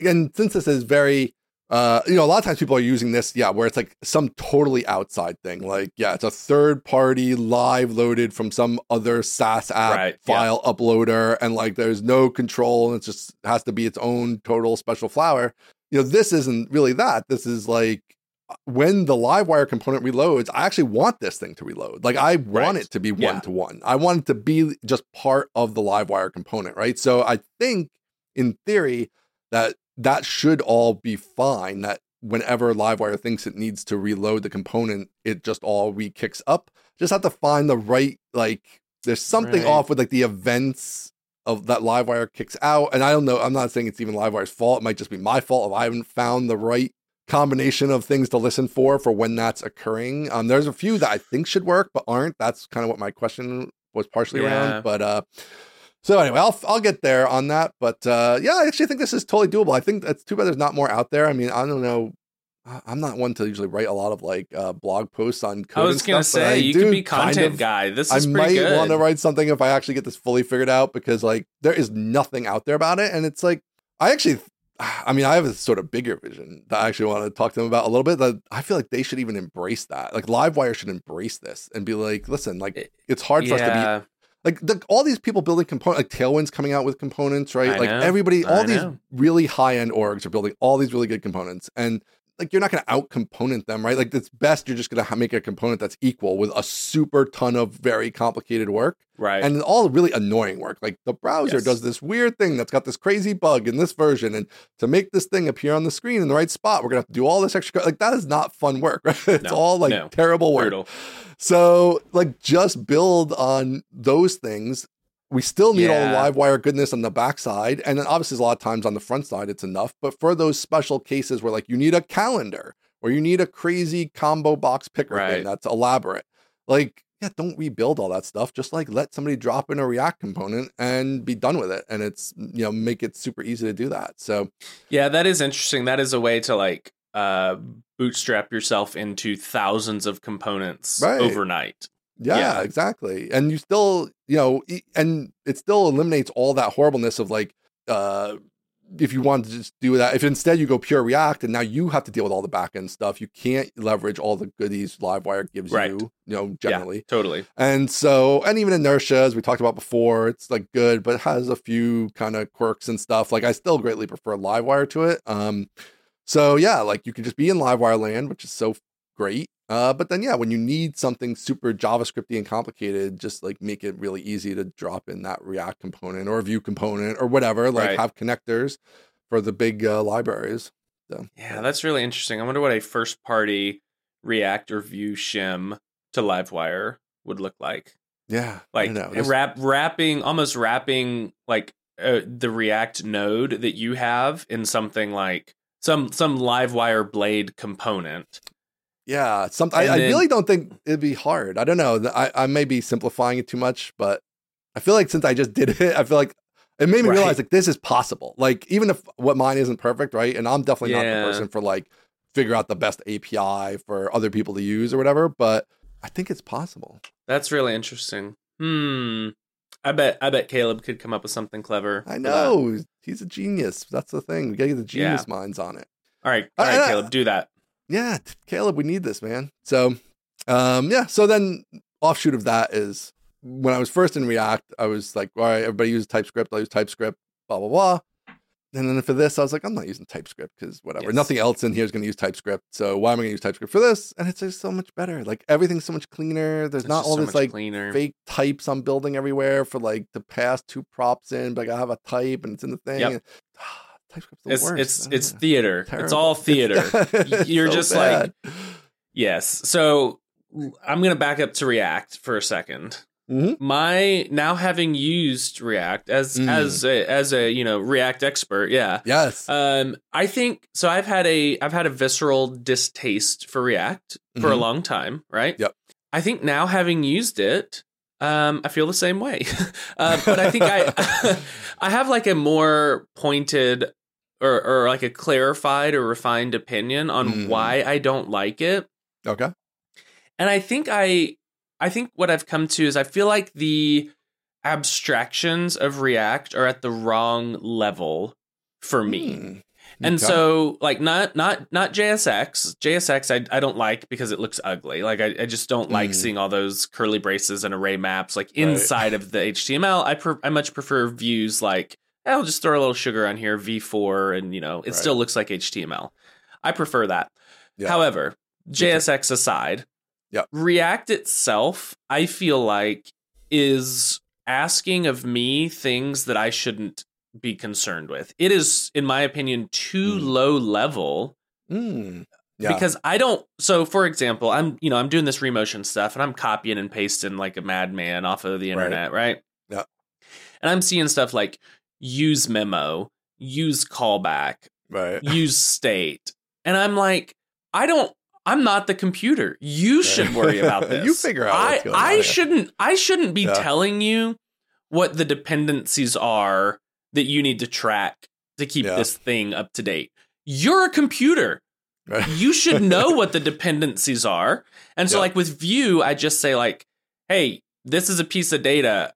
and since this is very, uh, you know, a lot of times people are using this, yeah, where it's like some totally outside thing. Like, yeah, it's a third party live loaded from some other SaaS app Right, yeah. file uploader, and like there's no control, and it just has to be its own total special flower. You know, this isn't really that. This is like uh, when the Livewire component reloads, I actually want this thing to reload. Like I want Right. it to be one to one. I want it to be just part of the Livewire component, right? So I think in theory that that should all be fine. That whenever Livewire thinks it needs to reload the component, it just all re-kicks up. Just have to find the right like. There's something Right. off with like the events of that Livewire kicks out, and I don't know. I'm not saying it's even Livewire's fault. It might just be my fault if I haven't found the right combination of things to listen for for when that's occurring. Um, there's a few that I think should work but aren't. That's kind of what my question was partially Yeah. around. But uh, so anyway, I'll I'll get there on that. But uh, yeah, I actually think this is totally doable. I think it's too bad there's not more out there. I mean, I don't know. I- I'm not one to usually write a lot of like uh, blog posts on code. I was gonna stuff, say I you do could be kind content of- guy. This I is pretty might want to write something if I actually get this fully figured out because like there is nothing out there about it, and it's like I actually, [SIGHS] I mean, I have a sort of bigger vision that I actually want to talk to them about a little bit. That I feel like they should even embrace that. Like Livewire should embrace this and be like, listen, like it's hard for us to be like the, all these people building components, like Tailwind's coming out with components, right? I like know. everybody, all I these know. really high end orgs are building all these really good components, and like you're not going to out component them, right? Like it's best you're just going to make a component that's equal with a super ton of very complicated work right. and all really annoying work. Like the browser Yes. does this weird thing that's got this crazy bug in this version, and to make this thing appear on the screen in the right spot, we're gonna have to do all this extra. Like that is not fun work. [LAUGHS] Right? It's No, all like no. terrible work. Brutal. So like just build on those things. We still need all the live wire goodness on the backside. And then obviously a lot of times on the front side it's enough. But for those special cases where like you need a calendar or you need a crazy combo box picker Right. thing that's elaborate, like yeah, don't rebuild all that stuff. Just like let somebody drop in a React component and be done with it. And it's you know, make it super easy to do that. So Yeah, that is interesting. That is a way to like uh bootstrap yourself into thousands of components Right. overnight. Yeah, Yeah. exactly. And you still, you know, and it still eliminates all that horribleness of like uh if you want to just do that, if instead you go pure React and now you have to deal with all the backend stuff, you can't leverage all the goodies Livewire gives Right. you, you know, generally. Yeah, totally. And so, and even inertia, as we talked about before, it's like good, but it has a few kind of quirks and stuff. Like I still greatly prefer Livewire to it. Um, so yeah, like you can just be in Livewire land, which is so great. Uh, but then yeah, when you need something super JavaScripty and complicated, just like make it really easy to drop in that React component or Vue component or whatever. Like Right. have connectors for the big uh, libraries. So Yeah, that's really interesting. I wonder what a first party React or Vue shim to Livewire would look like. yeah, Like wrap wrapping almost wrapping like uh, the React node that you have in something like some some Livewire blade component. Yeah, some, I, And I really don't think it'd be hard. I don't know. I, I may be simplifying it too much, but I feel like since I just did [LAUGHS] it, I feel like it made me Right. realize like this is possible. Like even if what mine isn't perfect, right? And I'm definitely not the person for like figure out the best API for other people to use or whatever, but I think it's possible. That's really interesting. Hmm. I bet I bet Caleb could come up with something clever. I know he's a genius. That's the thing. We gotta get the genius minds on it. All right. All right, I- I- Caleb, do that. Yeah, Caleb, we need this, man. So, um, yeah. So then, offshoot of that is when I was first in React, I was like, all right, everybody uses TypeScript. I'll use TypeScript. Blah blah blah. And then for this, I was like, I'm not using TypeScript because whatever. Yes. Nothing else in here is going to use TypeScript. So why am I going to use TypeScript for this? And it's just so much better. Like everything's so much cleaner. There's It's not all so this like cleaner. fake types I'm building everywhere for like to pass two props in, but I have a type and it's in the thing. Yep. TypeScript's the It's worst. it's it's theater. It's all [LAUGHS] theater. It's You're so just like- Yes. So I'm going to back up to React for a 2nd Mhm. My now having used React as Mm. as a, as a you know React expert, yeah. yes. Um, I think so. I've had a I've had a visceral distaste for React for a Mhm. long time, right? Yep. I think now having used it, um, I feel the same way. [LAUGHS] uh, but I think I [LAUGHS] I have like a more pointed or or like a clarified or refined opinion on Mm. why I don't like it. okay. And I think I I think what I've come to is I feel like the abstractions of React are at the wrong level for me. Hmm. And Okay. so like not not not JSX. JSX I, I don't like because it looks ugly. Like I, I just don't like Mm. seeing all those curly braces and array maps like Right. inside of the HTML. I pre- I much prefer Vue's like "Eh, I'll just throw a little sugar on here v-for and you know it Right. still looks like HTML. I prefer that. Yeah. However. JSX aside, Yep. React itself I feel like is asking of me things that I shouldn't be concerned with. It is, in my opinion, too Mm. low level Hmm. Yeah. because I don't. So, for example, I'm you know I'm doing this remotion stuff and I'm copying and pasting like a madman off of the Right. internet, right? Yeah. And I'm seeing stuff like use memo, use callback, right. [LAUGHS] use state, and I'm like, I don't. I'm not the computer. You should worry about [LAUGHS] this. You figure out I on I here. shouldn't. I shouldn't be Yeah. telling you what the dependencies are that you need to track to keep Yeah. this thing up to date. You're a computer. Right. You should know [LAUGHS] what the dependencies are. And so, like with Vue, I just say like, "Hey, this is a piece of data.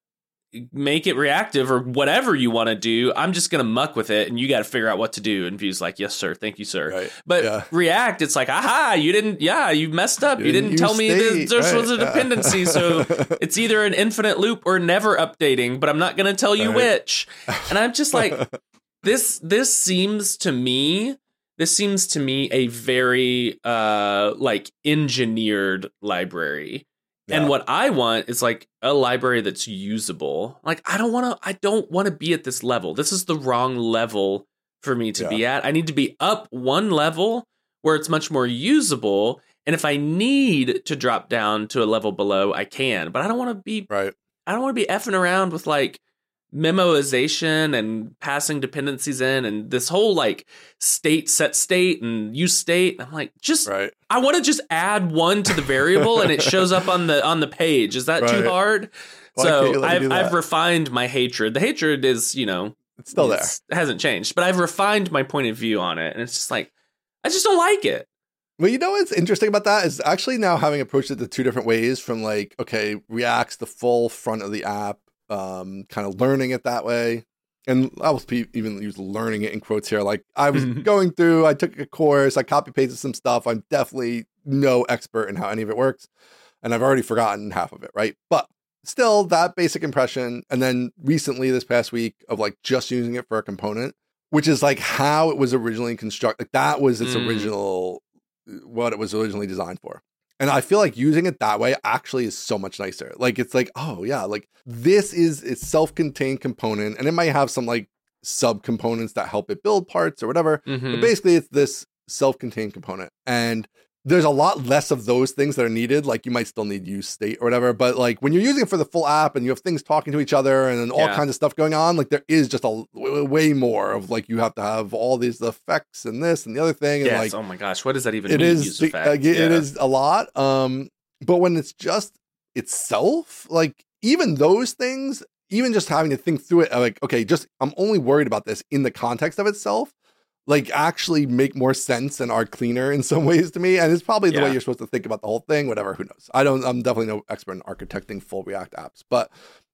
Make it reactive or whatever you want to do. I'm just gonna muck with it, and you got to figure out what to do." And Vue's like, "Yes, sir. Thank you, sir." Right. But Yeah. React, it's like, aha, you didn't, yeah, you messed up. You, You didn't, didn't tell me this, state, this was a right, yeah. dependency. So [LAUGHS] it's either an infinite loop or never updating, but I'm not going to tell you Right. which. And I'm just like, [LAUGHS] this, this seems to me, this seems to me a very, uh, like engineered library. And what I want is like a library that's usable. Like I don't want to I don't want to be at this level. This is the wrong level for me to Yeah. be at. I need to be up one level where it's much more usable. And if I need to drop down to a level below, I can. But I don't want to be right. I don't want to be effing around with like memoization and passing dependencies in and this whole like state set state and use state. I'm like, just Right. I want to just add one to the variable and it [LAUGHS] shows up on the on the page. Is that Right. too hard? Why so I've I've refined my hatred. The hatred is, you know, It's still there. It hasn't changed, but I've refined my point of view on it and it's just like I just don't like it. Well, you know what's interesting about that is actually now having approached it the two different ways from like, okay, React's the full front of the app, um, kind of learning it that way. and I was pe- even use learning it in quotes here. Like I was [LAUGHS] going through, I took a course, I copy pasted some stuff. I'm definitely no expert in how any of it works, and I've already forgotten half of it, right? But still, that basic impression, and then recently this past week of like just using it for a component, which is like how it was originally constructed. Like that was its Mm. original, what it was originally designed for. And I feel like using it that way actually is so much nicer. Like it's like, oh yeah, like this is its self-contained component, and it might have some like sub-components that help it build parts or whatever. But Mhm. basically, it's this self-contained component, and there's a lot less of those things that are needed. Like you might still need use state or whatever, but like when you're using it for the full app and you have things talking to each other and then all Yeah. kinds of stuff going on, like there is just a way more of like you have to have all these effects and this and the other thing, and Yes. like oh my gosh, what does that even it mean? is use the- uh, Yeah. is a lot um but when it's just itself like even those things even just having to think through it like okay just i'm only worried about this in the context of itself like actually make more sense and are cleaner in some [LAUGHS] ways to me and it's probably the way you're supposed to think about the whole thing whatever who knows? I don't i'm definitely no expert in architecting full react apps but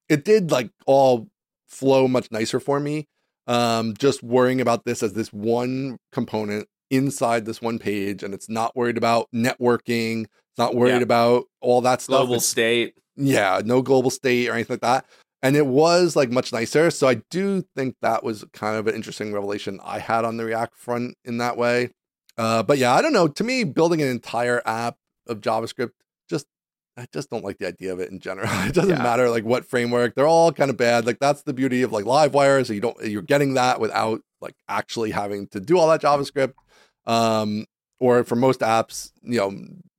it did like all flow much nicer for me. Um just worrying about this as this one component inside this one page and it's not worried about networking it's not worried Yeah. about all that stuff. Global It's- state. yeah no global state or anything like that and it was like much nicer. So i do think that was kind of an interesting revelation i had on the react front in that way. Uh, but yeah i don't know. To me building an entire app of javascript just i just don't like the idea of it in general. [LAUGHS] It doesn't Yeah. matter like what framework. They're all kind of bad. Like that's the beauty of like livewire so you don't you're getting that without like actually having to do all that javascript. Um or for most apps you know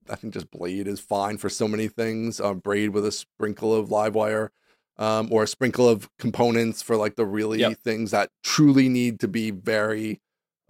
i think just blade is fine for so many things. Um, blade with a sprinkle of livewire um, or a sprinkle of components for like the really Yep. things that truly need to be very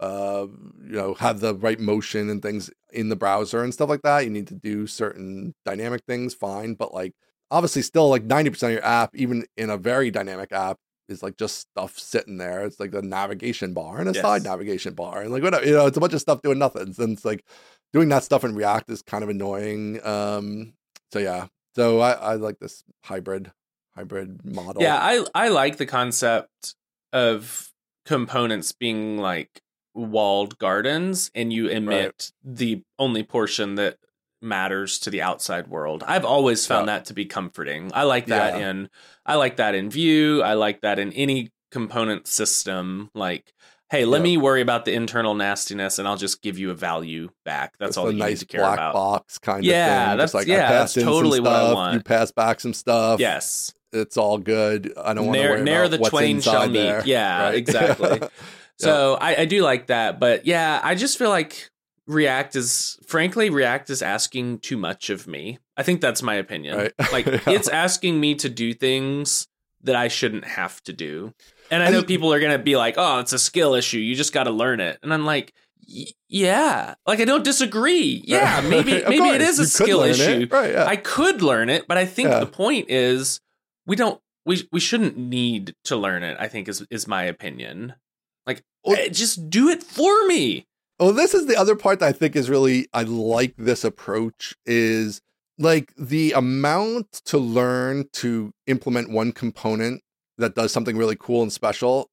uh you know have the right motion and things in the browser and stuff like that. You need to do certain dynamic things fine but like obviously still like 90% of your app even in a very dynamic app is like just stuff sitting there. It's like the navigation bar and a side navigation bar and like whatever you know it's a bunch of stuff doing nothing. And it's like doing that stuff in react is kind of annoying um so yeah. So i i like this hybrid hybrid model Yeah, I I like the concept of components being like walled gardens and you emit the only portion that matters to the outside world. I've always found Yeah. that to be comforting. I like that Yeah. in I like that in Vue. I like that in any component system like hey, let Yeah. me worry about the internal nastiness and I'll just give you a value back. That's It's all that you nice need to care black about. box kind Yeah, of thing. that's- like yeah, that's passed in some totally what I want. You pass back some stuff. Yes. It's all good. I don't want to worry ne'er about the what's twain shall meet. there. Yeah, [LAUGHS] right? exactly. Yeah. [LAUGHS] So I, I do like that, but yeah, I just feel like React is, frankly, React is asking too much of me. I think that's my opinion. Right. [LAUGHS] Like Yeah. it's asking me to do things that I shouldn't have to do. And I know people are gonna be like, "Oh, it's a skill issue. You just got to learn it." And I'm like, "Y- "Yeah, like I don't disagree. Yeah, maybe maybe it course, is a you skill it. issue. Right? Yeah. I could learn it, but I think Yeah. the point is we don't we we shouldn't need to learn it. I think is is my opinion. Like eh, just do it for me. Well, this is the other part that I think is really I like this approach is like the amount to learn to implement one component that does something really cool and special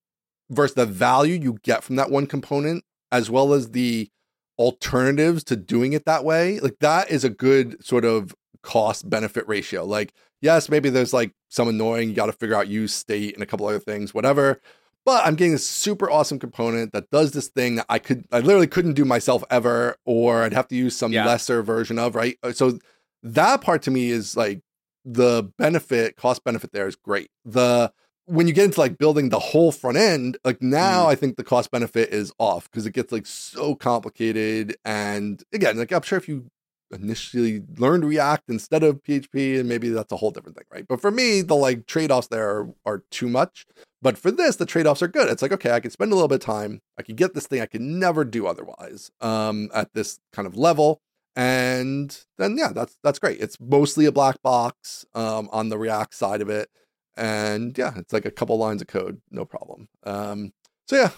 versus the value you get from that one component as well as the alternatives to doing it that way. Like that is a good sort of cost benefit ratio. Like yes, maybe there's like some annoying you got to figure out use state and a couple other things, whatever but I'm getting a super awesome component that does this thing that I could, I literally couldn't do myself ever, or I'd have to use some Yeah. lesser version of, right? Uh, So that part to me is like the benefit, cost benefit there is great. The, when you get into like building the whole front end, like now I think the cost benefit is off because it gets like so complicated. And again, like I'm sure if you initially learned React instead of PHP, and maybe that's a whole different thing, right? But for me, the like trade offs there are, are too much. But for this, the trade offs are good. It's like, okay, I can spend a little bit of time. I can get this thing I could never do otherwise um, at this kind of level. And then, yeah, that's that's great. It's mostly a black box um, on the React side of it. And yeah, it's like a couple lines of code, no problem. Um, so yeah,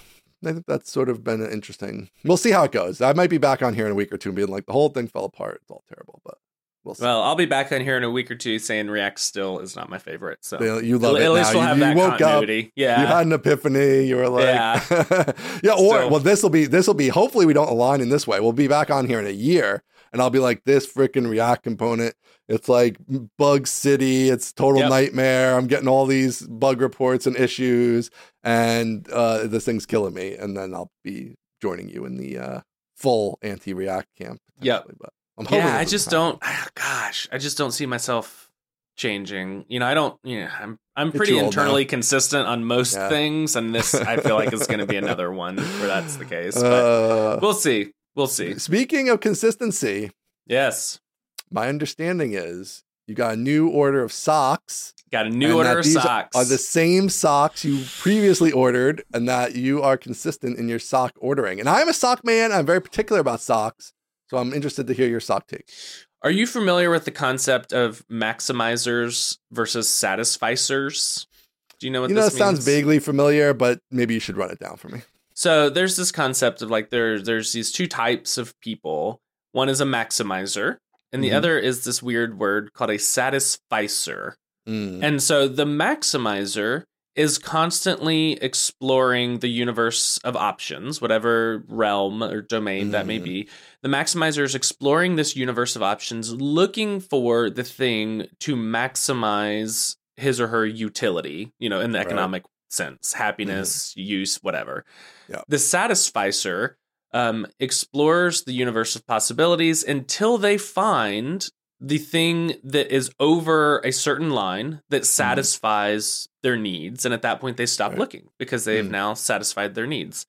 I think that's sort of been interesting. We'll see how it goes. I might be back on here in a week or two and being like, the whole thing fell apart. It's all terrible. But We'll see. Well, I'll be back on here in a week or two saying React still is not my favorite. So You- you love at, it at least now. we'll have you that woke up, continuity. Yeah. You had an epiphany. You were like, Yeah. [LAUGHS] yeah. Or well, this will be this will be. Hopefully, we don't align in this way. We'll be back on here in a year, and I'll be like, this freaking React component. It's like bug city. It's total Yep. nightmare. I'm getting all these bug reports and issues, and uh, this thing's killing me. And then I'll be joining you in the uh, full anti-React camp. Yep. potentially, But I'm hoping yeah, I just don't. Gosh, I just don't see myself changing. You know, I don't. Yeah, I'm. I'm pretty internally consistent on most Yeah. things, and this I feel like is going to be [LAUGHS] another one where that's the case. But Uh, we'll see. We'll see. speaking of consistency, Yes, my understanding is you got a new order of socks. got a new order of socks. Are the same socks you previously ordered, and that you are consistent in your sock ordering. And I'm a sock man. I'm very particular about socks, so I'm interested to hear your sock take. Are you familiar with the concept of maximizers versus satisficers? Do you know what you know, this sounds vaguely familiar, but maybe you should run it down for me. So there's this concept of like there there's these two types of people. One is a maximizer, and the Mhm. other is this weird word called a satisficer. Mm. And so the maximizer is constantly exploring the universe of options, whatever realm or domain that may Mhm. be. The maximizer is exploring this universe of options, looking for the thing to maximize his or her utility, you know, in the Right. economic sense, happiness, use, whatever. Yeah. The satisficer um, explores the universe of possibilities until they find the thing that is over a certain line that satisfies their needs. And at that point, they stop Mm-hmm. Right. looking because they've Mm. now satisfied their needs.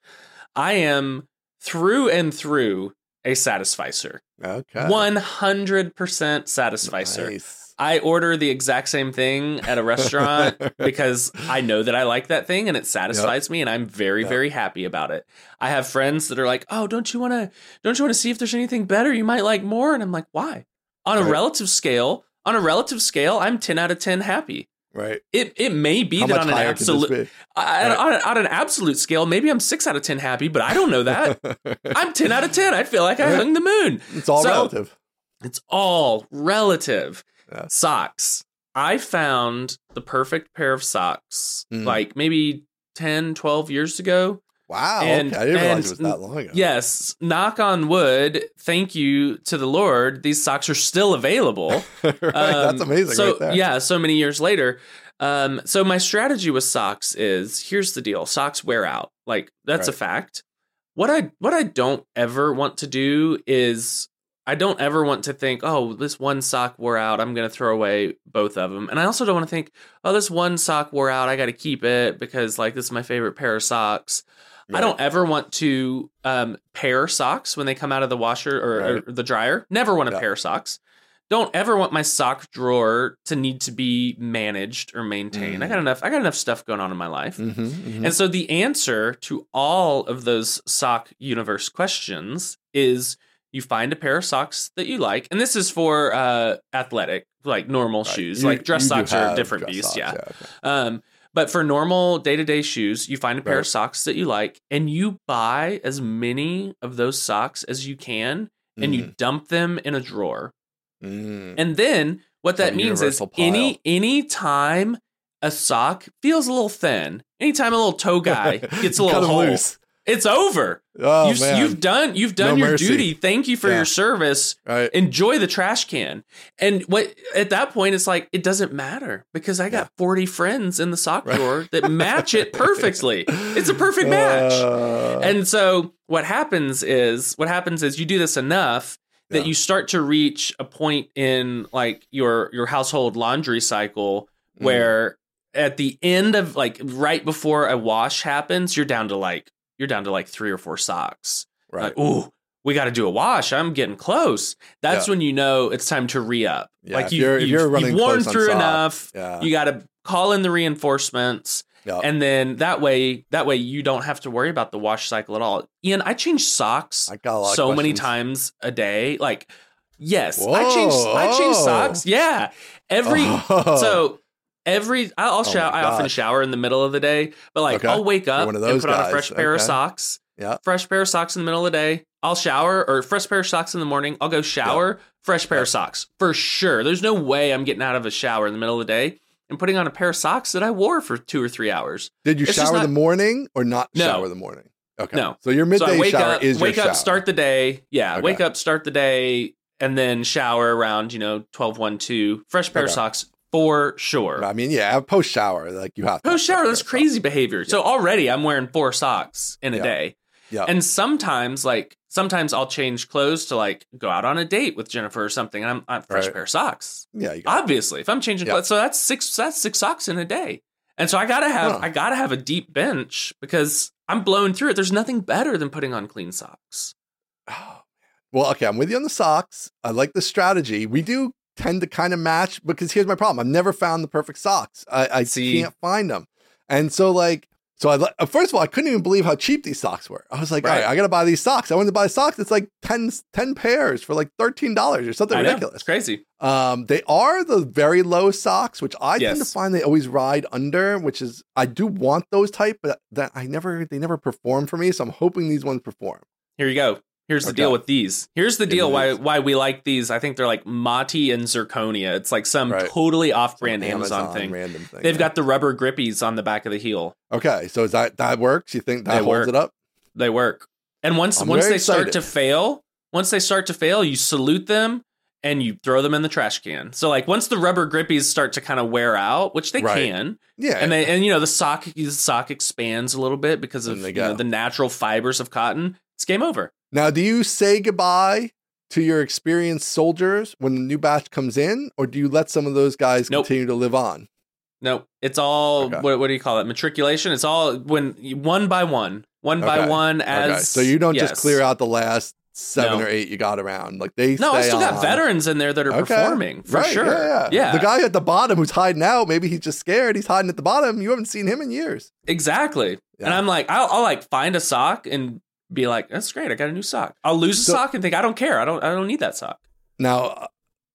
I am through and through a satisficer, Okay. 100% satisficer. Nice. I order the exact same thing at a restaurant [LAUGHS] because I know that I like that thing and it satisfies me and I'm very Yep. very happy about it. I have friends that are like, "Oh, don't you want to don't you want to see if there's anything better you might like more?" And I'm like, "Why?" On a Right. relative scale, on a relative scale, I'm 10 out of 10 happy. right. It it may be How that on an absolute Right. on, on an absolute scale, maybe I'm 6 out of 10 happy, but I don't know that. [LAUGHS] I'm 10 out of 10. I feel like I hung the moon. it's all So- relative. It's all relative. Yeah. Socks. I found the perfect pair of socks Mm. like maybe 10, 12 years ago. Wow. and- okay. I didn't realize it was that long ago. Yes, knock on wood. Thank you to the Lord. These socks are still available. [LAUGHS] right. That's Um, amazing. So right yeah, so many years later. Um, so my strategy with socks is here's the deal: socks wear out. Like that's a fact. What I what I don't ever want to do is I don't ever want to think, oh, this one sock wore out. I'm going to throw away both of them. And I also don't want to think, oh, this one sock wore out. I got to keep it because like this is my favorite pair of socks. I don't ever want to um, pair socks when they come out of the washer or, Right. or the dryer. Never want to Yeah. pair socks. Don't ever want my sock drawer to need to be managed or maintained. I Mm. got enough. I got enough stuff going on in my life. Mhm, mhm. And so the answer to all of those sock universe questions is you find a pair of socks that you like. And this is for uh, athletic, like normal Right. shoes. You- like dress socks are a different beast. socks, Yeah. okay. Um, but for normal day to day shoes, you find a pair Right. of socks that you like and you buy as many of those socks as you can and you dump them in a drawer. Mm. And then what that means is universal any any time a sock feels a little thin, anytime a little toe [LAUGHS] guy gets a little hole, loose. It's over. Oh you've, man. you've done you've done No your mercy. duty. Thank you for Yeah. your service. right. Enjoy the trash can. And what at that point it's like it doesn't matter because I got 40 friends in the sock Right. drawer that match it [LAUGHS] perfectly. It's a perfect match. Uh, And so what happens is what happens is you do this enough that Yeah. you start to reach a point in like your your household laundry cycle Mm. where at the end of like right before a wash happens, you're down to like you're down to like three or four socks. right. Like, ooh, we got to do a wash. I'm getting close. That's Yeah. when you know it's time to re up. Yeah, like you, you're- you've, you're running you've worn through enough. yeah. You got to call in the reinforcements, yeah. and then that way, that way you don't have to worry about the wash cycle at all. Ian, I change socks I got a lot so many times a day. Like, yes, I change. Whoa, I change socks. Yeah, every [LAUGHS] Oh. so every I'll, I'll Oh shower. I often shower in the middle of the day, but like Okay. I'll wake up one of and put on a fresh pair of socks. Yeah. fresh pair of socks in the middle of the day. I'll shower or fresh pair of socks in the morning. I'll go shower, fresh pair Yep. of socks for sure. There's no way I'm getting out of a shower in the middle of the day and putting on a pair of socks that I wore for two or three hours. Did you It's shower not- the morning or not No. shower the morning? Okay. No. So your so midday wake shower up, is your wake up, shower. start the day. Yeah, Okay. wake up, start the day, and then shower around, you know, 12, 1, 2. Fresh pair of socks for sure. I mean, yeah, post shower, like you have to. Post shower, that's crazy behavior. So already I'm wearing four socks in a Yeah. day. Yeah. And sometimes, like, sometimes I'll change clothes to like go out on a date with Jennifer or something. And I'm, I'm fresh Right. pair of socks. Yeah, you got Obviously, if I'm changing Yeah. clothes, so that's six. That's six socks in a day. And so I gotta have, Huh. I gotta have a deep bench because I'm blowing through it. There's nothing better than putting on clean socks. Oh, man. Well, okay, I'm with you on the socks. I like the strategy. We do tend to kind of match because here's my problem. I've never found the perfect socks. I, I See? can't find them. And so, like, so I first of all, I couldn't even believe how cheap these socks were. I was like, all Right. right, I got to buy these socks. I wanted to buy socks. It's like 10, 10 pairs for like $13 or something I know, ridiculous. It's crazy. Um, they are the very low socks, which I tend to find they always ride under, which is I do want those type, but that I never they never perform for me. So I'm hoping these ones perform. Here you go. Here's the Okay. deal with these. Here's the deal why why we like these. I think they're like Mati and Zirconia. It's like some Right. totally off-brand Some Amazon, thing. random thing. They've yeah. got the rubber grippies on the back of the heel. okay. So is that that works? You think that They holds work. it up? They work. And once I'm once they start to fail, once they start to fail, you salute them and you throw them in the trash can. So like once the rubber grippies start to kind of wear out, which they Right. can, Yeah. and they and you know the sock the sock expands a little bit because of you know, the natural fibers of cotton, it's game over. now, do you say goodbye to your experienced soldiers when the new batch comes in, or do you let some of those guys Nope. continue to live on? No, it's all Okay. what, what do you call it? Matriculation. It's all when one by one, one by one. As okay. So you don't yes. just clear out the last seven No. or eight you got around. Like they No, I still got veterans in there that are Okay. performing for Right, sure. Yeah, yeah. Yeah. The guy at the bottom who's hiding out, maybe he's just scared. He's hiding at the bottom. You haven't seen him in years. Exactly. And I'm like, I'll, I'll like find a sock and be like, that's great. I got a new sock. I'll lose a sock and think I don't care. I don't. I don't need that sock. Now,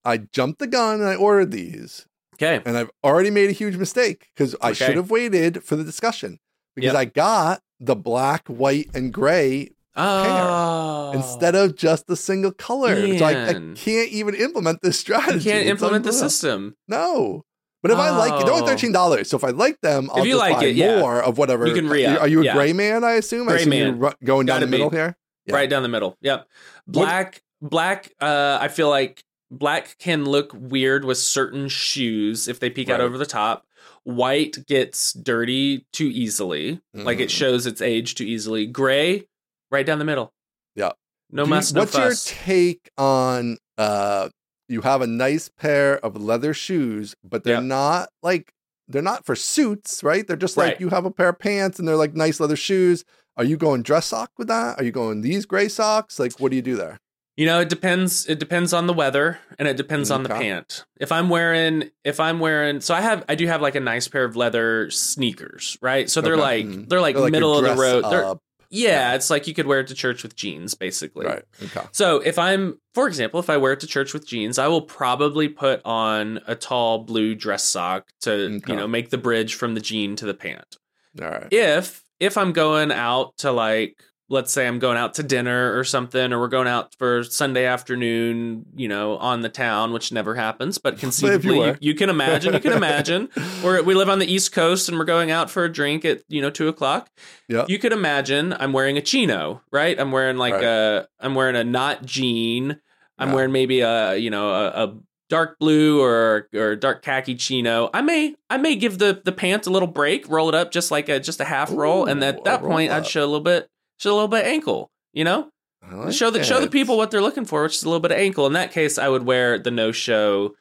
I jumped the gun and I ordered these, Okay. and I've already made a huge mistake because I Okay. should have waited for the discussion because Yep. I got the black, white, and gray Oh. instead of just the single color. So I, I can't even implement this strategy. you can't implement the system. No. But if I like it, they're only Oh. thirteen dollars. So if I like them, I'll you just like buy it, yeah. more of whatever. You can re-up, Are you a yeah. gray man? I assume. I Gray assume man. You're going down Gotta the middle be. here. Yeah. Right down the middle. Yep. Black. Black. Uh, I feel like black can look weird with certain shoes if they peek out over the top. White gets dirty too easily. Like it Mhm. shows its age too easily. Gray. Right down the middle. Yeah. No you- mess. No what's fuss. your take on uh you have a nice pair of leather shoes, but they're not like they're not for suits, right? They're just like Right. you have a pair of pants and they're like nice leather shoes. Are you going dress sock with that? Are you going these gray socks? Like what do you do there? You know, it depends. It depends on the weather, and it depends on the pant. If I'm wearing, if I'm wearing, so I have, I do have like a nice pair of leather sneakers, right? So they're Okay. like, Mhm. they're like They're like middle of the road. They're, yeah, it's like you could wear it to church with jeans, basically. right. Okay. So if I'm, for example, if I wear it to church with jeans, I will probably put on a tall blue dress sock to, Okay. you know, make the bridge from the jean to the pant. All right. If if I'm going out to like let's say I'm going out to dinner or something or we're going out for Sunday afternoon, you know, on the town, which never happens, but [LAUGHS] conceivably you, were. you can imagine, you can [LAUGHS] imagine we're, we live on the East Coast and we're going out for a drink at, you know, two o'clock. Yeah. You could imagine I'm wearing a chino, right? I'm wearing like Right. a, I'm wearing a not jean. I'm Yeah. wearing maybe a, you know, a, a dark blue or or dark khaki chino. I may I may give the the pants a little break, roll it up just like a just a half roll, and at that point up. I'd show a little bit show a little bit ankle, you know, like show the show the people what they're looking for, which is a little bit of ankle. In that case, I would wear the no show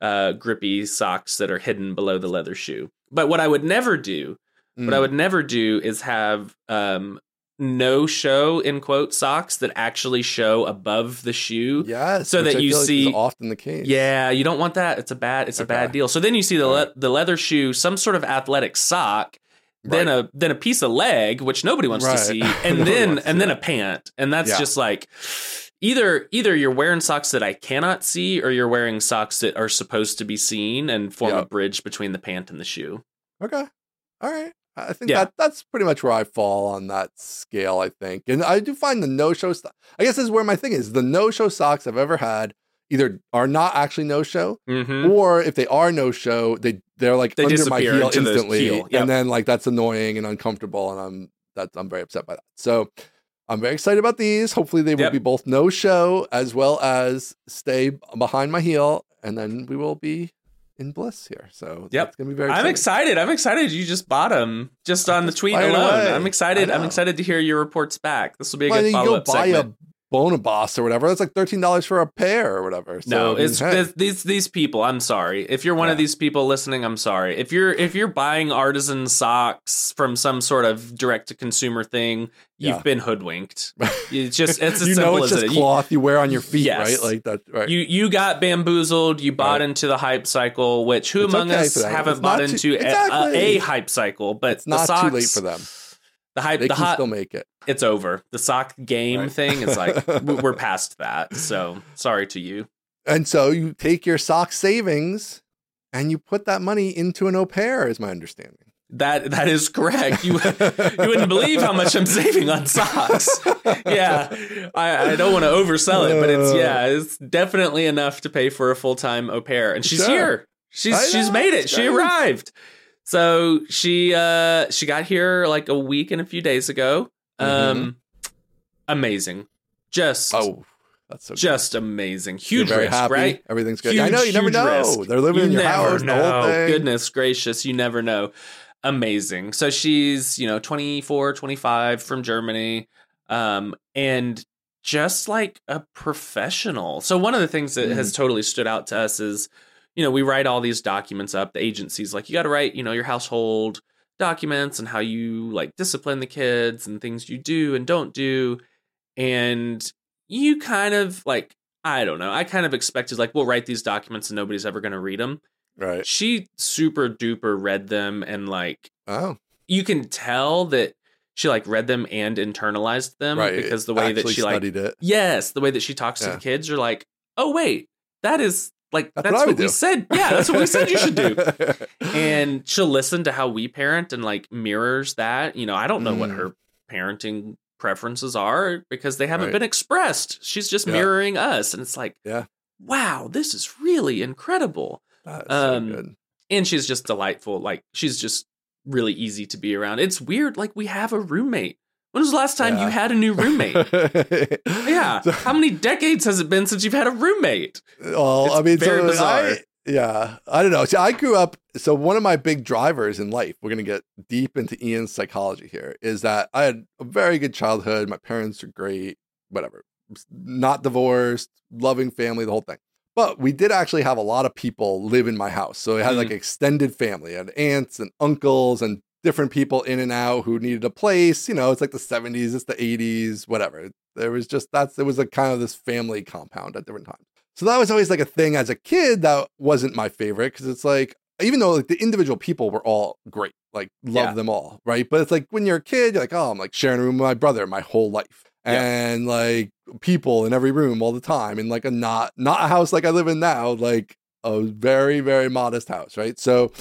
uh, grippy socks that are hidden below the leather shoe. But what I would never do, what I Mm. would never do is have um, no show in quote socks that actually show above the shoe. Yes. so that I you feel like see- often the case. Yeah, you don't want that. It's a bad. It's a bad deal. So then you see the le- the leather shoe, some sort of athletic sock, then a then a piece of leg, which nobody wants Right. [LAUGHS] to see, and then and then a pant, and that's Yeah. just like either either you're wearing socks that I cannot see, or you're wearing socks that are supposed to be seen and form a bridge between the pant and the shoe. Okay. All right. I think Yeah. that that's pretty much where I fall on that scale. I think, and I do find the no show. St- I guess this is where my thing is. The no show socks I've ever had either are not actually no show, hmm or if they are no show, they they're like They under my disappear heel instantly, heel, yep. and then like that's annoying and uncomfortable, and I'm that's I'm very upset by that. So I'm very excited about these. Hopefully, they will Yep. be both no show as well as stay behind my heel, and then we will be in bliss here. So Yep. it's gonna be very. I'm excited. I'm excited. You just bought them just on the tweet alone. away. I'm excited. I'm excited to hear your reports back. This will be a Well, good follow up segment. A Bombas or whatever. That's like thirteen dollars for a pair or whatever. So, no, I mean, it's, hey. it's these these people. I'm sorry. If you're one of these people listening, I'm sorry. If you're if you're buying artisan socks from some sort of direct to consumer thing, you've Yeah. been hoodwinked. [LAUGHS] It's just it's as you simple know it's as just it. Cloth you, wear on your feet, Yes. right? Like that, right? You you got bamboozled. You bought Right. into the hype cycle, which who It's among okay us haven't It's bought too- into a- Exactly. a, a hype cycle? But it's not too late for them. The hype, They the can hot, still make it. it's over. The sock game Right. thing is like [LAUGHS] we're past that. So sorry to you. And so you take your sock savings and you put that money into an au pair, is my understanding. That that is correct. You you wouldn't believe how much I'm saving on socks. Yeah, I, I don't want to oversell it, but it's uh. yeah, it's definitely enough to pay for a full time au pair, and she's Sure. here. She's she's made it. She great. arrived. So she uh she got here like a week and a few days ago. Um, amazing, just Mm-hmm. Oh, that's so good. just amazing. You're Huge very risk, happy. right? Everything's good. Huge, I know you never know. risk. They're living You in your house. The know. whole thing. Goodness gracious, you never know. Amazing. So she's, you know, 24, 25 from Germany. Um, and just like a professional. So one of the things that Mm-hmm. has totally stood out to us is, you know, we write all these documents up. The agency's like, you got to write, you know, your household documents and how you like discipline the kids and things you do and don't do. And you kind of like, I don't know. I kind of expected like we'll write these documents and nobody's ever going to read them. Right. She super duper read them and like Oh, you can tell that she like read them and internalized them right. because the way that she like studied it. yes, the way that she talks to the kids, you're like, oh wait, that is like That's that's, what what, we said. Yeah, that's what we said you should do. [LAUGHS] And she'll listen to how we parent and like mirrors that. You know, I don't know what Mm. her parenting preferences are because they haven't Right. been expressed. She's just Yeah. mirroring us, and it's like, Yeah. wow, this is really incredible. Um, so good. And she's just delightful. Like she's just really easy to be around. It's weird. Like we have a roommate. When was the last time Yeah. you had a new roommate? [LAUGHS] yeah. So- How many decades has it been since you've had a roommate? Well, It's I mean, very so bizarre. I, yeah, I don't know. See, I grew up. So one of my big drivers in life, we're gonna get deep into Ian's psychology here, is that I had a very good childhood. My parents are great, whatever. Not divorced, loving family, the whole thing. But we did actually have a lot of people live in my house. So I had Mm. like extended family, I had aunts and uncles and different people in and out who needed a place. You know, it's like the 70s, it's the 80s, whatever. There was just that's it was a kind of this family compound at different times. So that was always like a thing as a kid that wasn't my favorite because it's like even though like the individual people were all great, like love Yeah. them all, right? But it's like when you're a kid, you're like, oh, I'm like sharing a room with my brother my whole life. Yeah. And like people in every room all the time, in like a not not a house like I live in now, like a very very modest house, right? So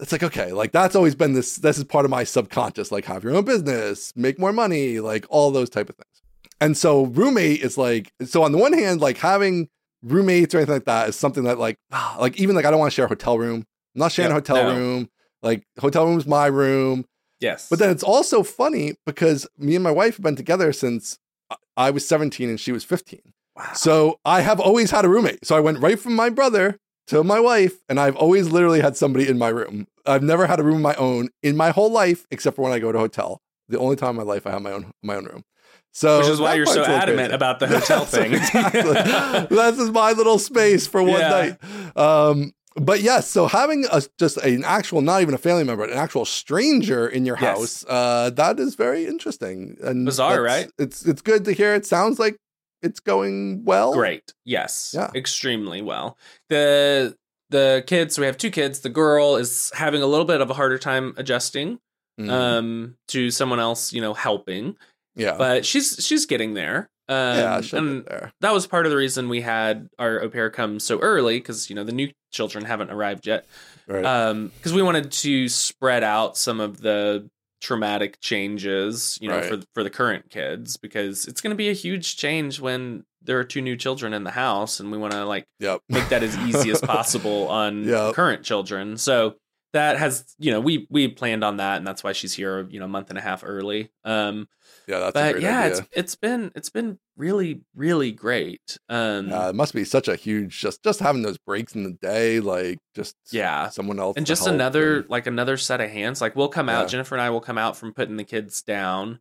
it's like okay, like that's always been this. This is part of my subconscious, like have your own business, make more money, like all those type of things. And so roommate is like so on the one hand, like having roommates or anything like that is something that like ah, like even like I don't want to share a hotel room. I'm not sharing Yep, a hotel no. room. Like hotel room's my room. Yes. But then it's also funny because me and my wife have been together since I- I was 17 and she was 15. wow. So I have always had a roommate. So I went right from my brother to my wife, and I've always literally had somebody in my room. I've never had a room of my own in my whole life, except for when I go to a hotel. The only time in my life I have my own my own room. So Which is why you're so part's a little adamant crazy. about the [LAUGHS] hotel thing. exactly. [LAUGHS] this is my little space for one Yeah. night. Um, but yes, so having a, just an actual, not even a family member, an actual stranger in your Yes. house, uh, that is very interesting and Bizarre, right? It's it's good to hear. It sounds like it's going well. Great. Yes. Yeah. Extremely well. The the kids, so we have two kids. The girl is having a little bit of a harder time adjusting Mhm. um to someone else, you know, helping. yeah, But she's she's getting there. Um yeah, and there. that was part of the reason we had our au pair come so early because you know the new children haven't arrived yet. Right. um because we wanted to spread out some of the traumatic changes you know Right. for for the current kids because it's going to be a huge change when there are two new children in the house and we want to like yep. [LAUGHS] make that as easy as possible on Yep. current children so that has you know we we planned on that and that's why she's here you know a month and a half early um Yeah, that's but yeah idea. it's it's been it's been really really great um Yeah, it must be such a huge just just having those breaks in the day, like just Yeah. someone else and just another and- like another set of hands like we'll come out jennifer and i will come out from putting the kids down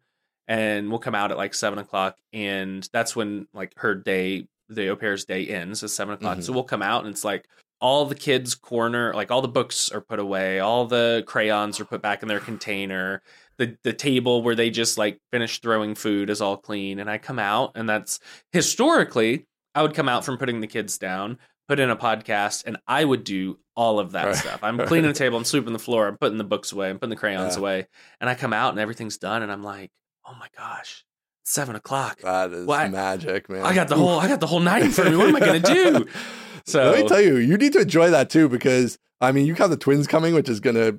and we'll come out at like seven o'clock and that's when like her day the au pair's day ends at seven o'clock Mhm. so we'll come out and it's like all the kids corner like all the books are put away all the crayons are put back in their container the the table where they just like finish throwing food is all clean and i come out and that's historically i would come out from putting the kids down put in a podcast and i would do all of that Right. stuff i'm [LAUGHS] cleaning the table i'm sweeping the floor i'm putting the books away i'm putting the crayons Yeah. away and i come out and everything's done and i'm like oh my gosh seven o'clock that is Well, I- magic, man. i got the whole i got the whole night in front of me what am i gonna do [LAUGHS] so Let me tell you, you need to enjoy that too because I mean, you have the twins coming, which is gonna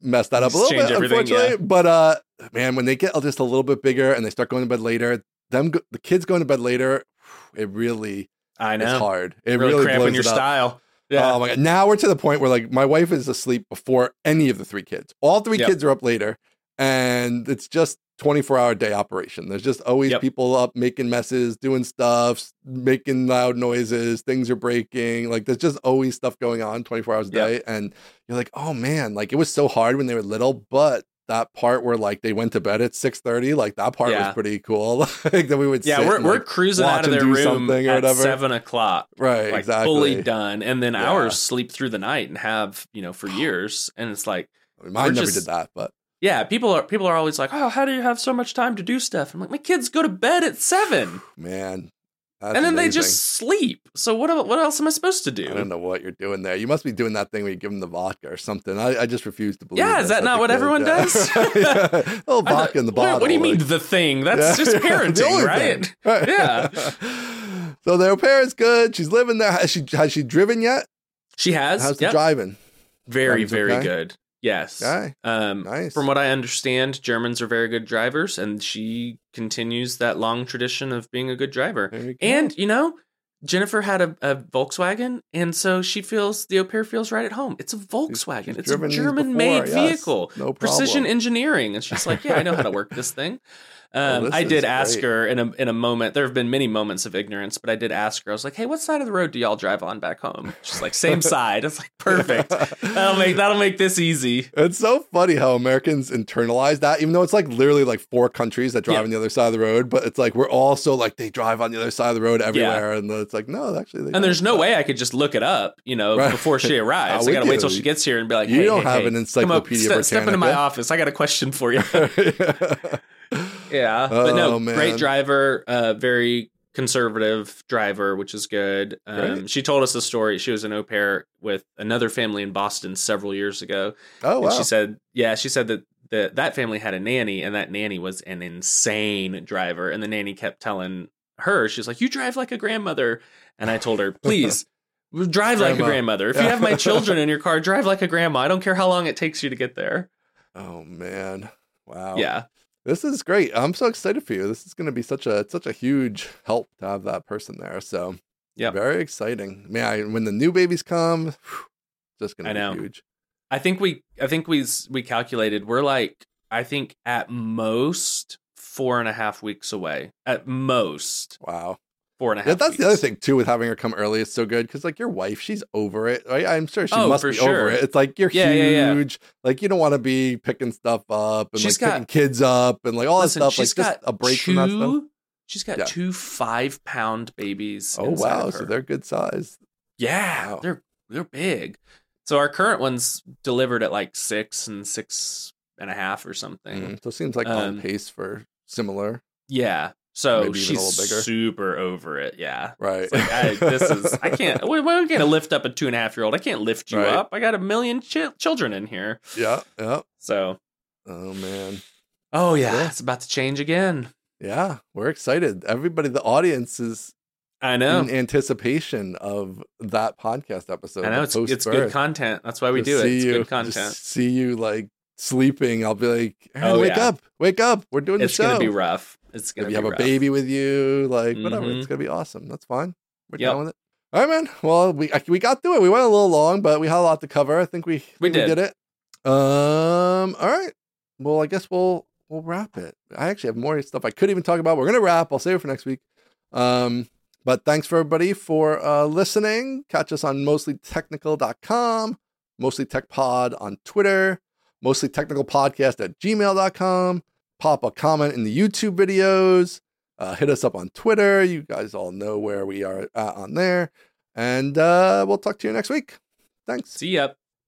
mess that up a little bit, unfortunately. yeah. But uh, man, when they get just a little bit bigger and they start going to bed later, them go- the kids going to bed later, [SIGHS] it really i is know hard. It really, really, cramping blows your style yeah Oh my god! Now we're to the point where like my wife is asleep before any of the three kids. All three Yep. kids are up later, and it's just twenty four hour day operation. There's just always Yep. people up making messes, doing stuff, making loud noises. Things are breaking. Like there's just always stuff going on twenty four hours a Yep. day, and you're like, oh man, like it was so hard when they were little, but. That part where like they went to bed at six thirty, like that part Yeah. was pretty cool. [LAUGHS] like that we would yeah we're, and, we're like, cruising out of their room at whatever. seven o'clock right like exactly fully done and then Yeah. ours sleep through the night and have you know for [GASPS] years and it's like I mean, mine never just- did that, but yeah people are people are always like oh how do you have so much time to do stuff i'm like my kids go to bed at seven man, that's and then they just sleep so what what else am i supposed to do? I don't know what you're doing there. You must be doing that thing where you give them the vodka or something. I, I just refuse to believe. Yeah, is that not what kid. everyone Yeah. does? yeah. [LAUGHS] A little [LAUGHS] vodka in the bottle. what, do you mean the thing [LAUGHS] that's Yeah. just parenting right. Right. Yeah. so their parents good. She's living there. Has she has she driven yet? she has How's the driving? very very okay? good yes Okay. um Nice. From what I understand, Germans are very good drivers, and she continues that long tradition of being a good driver. You. And you know, Jennifer had a, a Volkswagen, and so she feels the au pair feels right at home. It's a Volkswagen. she's it's a German-made yes. vehicle. No problem. Precision engineering, and she's like, "Yeah, I know how to work this thing." [LAUGHS] Oh, Um, this I did ask great. her in a in a moment. There have been many moments of ignorance, but I did ask her. I was like, "Hey, what side of the road do y'all drive on back home?" She's like, "Same [LAUGHS] side." It's like perfect. That'll make that'll make this easy. It's so funny how Americans internalize that, even though it's like literally like four countries that drive Yeah. on the other side of the road. But it's like we're all so like they drive on the other side of the road everywhere, and it's like no, actually, they And there's no way I could just look it up, you know, Right. before she [LAUGHS] arrives. I gotta wait till she gets here and be like, You "Hey, don't hey, have hey, an come up, Encyclopedia step, step into my office. I got a question for you." [LAUGHS] yeah, but Oh, no, man. great driver, uh, very conservative driver, which is good. Um, she told us a story. She was an au pair with another family in Boston several years ago, oh and wow, she said, "Yeah, she said that." The, that family had a nanny, and that nanny was an insane driver. And the nanny kept telling her, "She's like, you drive like a grandmother." And I told her, [LAUGHS] "Please, drive like a grandmother. If you have my children in your car, drive like a grandma. I don't care how long it takes you to get there." [LAUGHS] oh man, wow, Yeah, this is great. I'm so excited for you. This is going to be such a such a huge help to have that person there. So yeah, very exciting. Man, I- when the new babies come, whew, just going to be huge. I think we, I think we, we calculated we're like, I think at most four and a half weeks away. At most Wow. Four and a half. Yeah, that's the other thing too with having her come early. is so good because like your wife, she's over it. Right? I'm sure she Oh, must be sure. over it. It's like you're Yeah, yeah, yeah. huge. Like you don't want to be picking stuff up and She's like got- picking kids up and like all Listen, that stuff. Like she's just got a break two, from that stuff. She's got two five pound babies. Oh wow, so they're good size. Yeah, Wow. they're they're big. So our current one's delivered at like six and six and a half or something. Mm, so it seems like on Um, pace for similar. Yeah. So Maybe she's little bigger. super over it. Yeah. Right. It's like, I, this is I [LAUGHS] can't. We, we're gonna lift up a two and a half year old. I can't lift you Right. up. I got a million chi- children in here. yeah, yeah. So. Oh man. Oh yeah, Yeah. it's about to change again. Yeah, we're excited. Everybody, the audience is I know. in anticipation of that podcast episode. I know it's, it's good content. That's why we do it. It's you- good content. see you like sleeping. I'll be like, Aaron, Oh, wake yeah. up, wake up. We're doing It's the show. gonna be rough. It's gonna if you be have rough. a baby with you, like whatever, Mhm. it's gonna be awesome. That's fine. We're Yep. down with it. All right, man. Well, we I- we got through it. We went a little long, but we had a lot to cover. I think we We think did. it. Um. All right. Well, I guess we'll we'll wrap it. I actually have more stuff I could even talk about. We're gonna wrap. I'll save it for next week. Um. But thanks for everybody for uh, listening. Catch us on mostlytechnical.com, mostly tech pod on Twitter, mostly technical podcast at gmail.com. Pop a comment in the YouTube videos. Uh, hit us up on Twitter. You guys all know where we are on there. And uh, we'll talk to you next week. Thanks. See ya.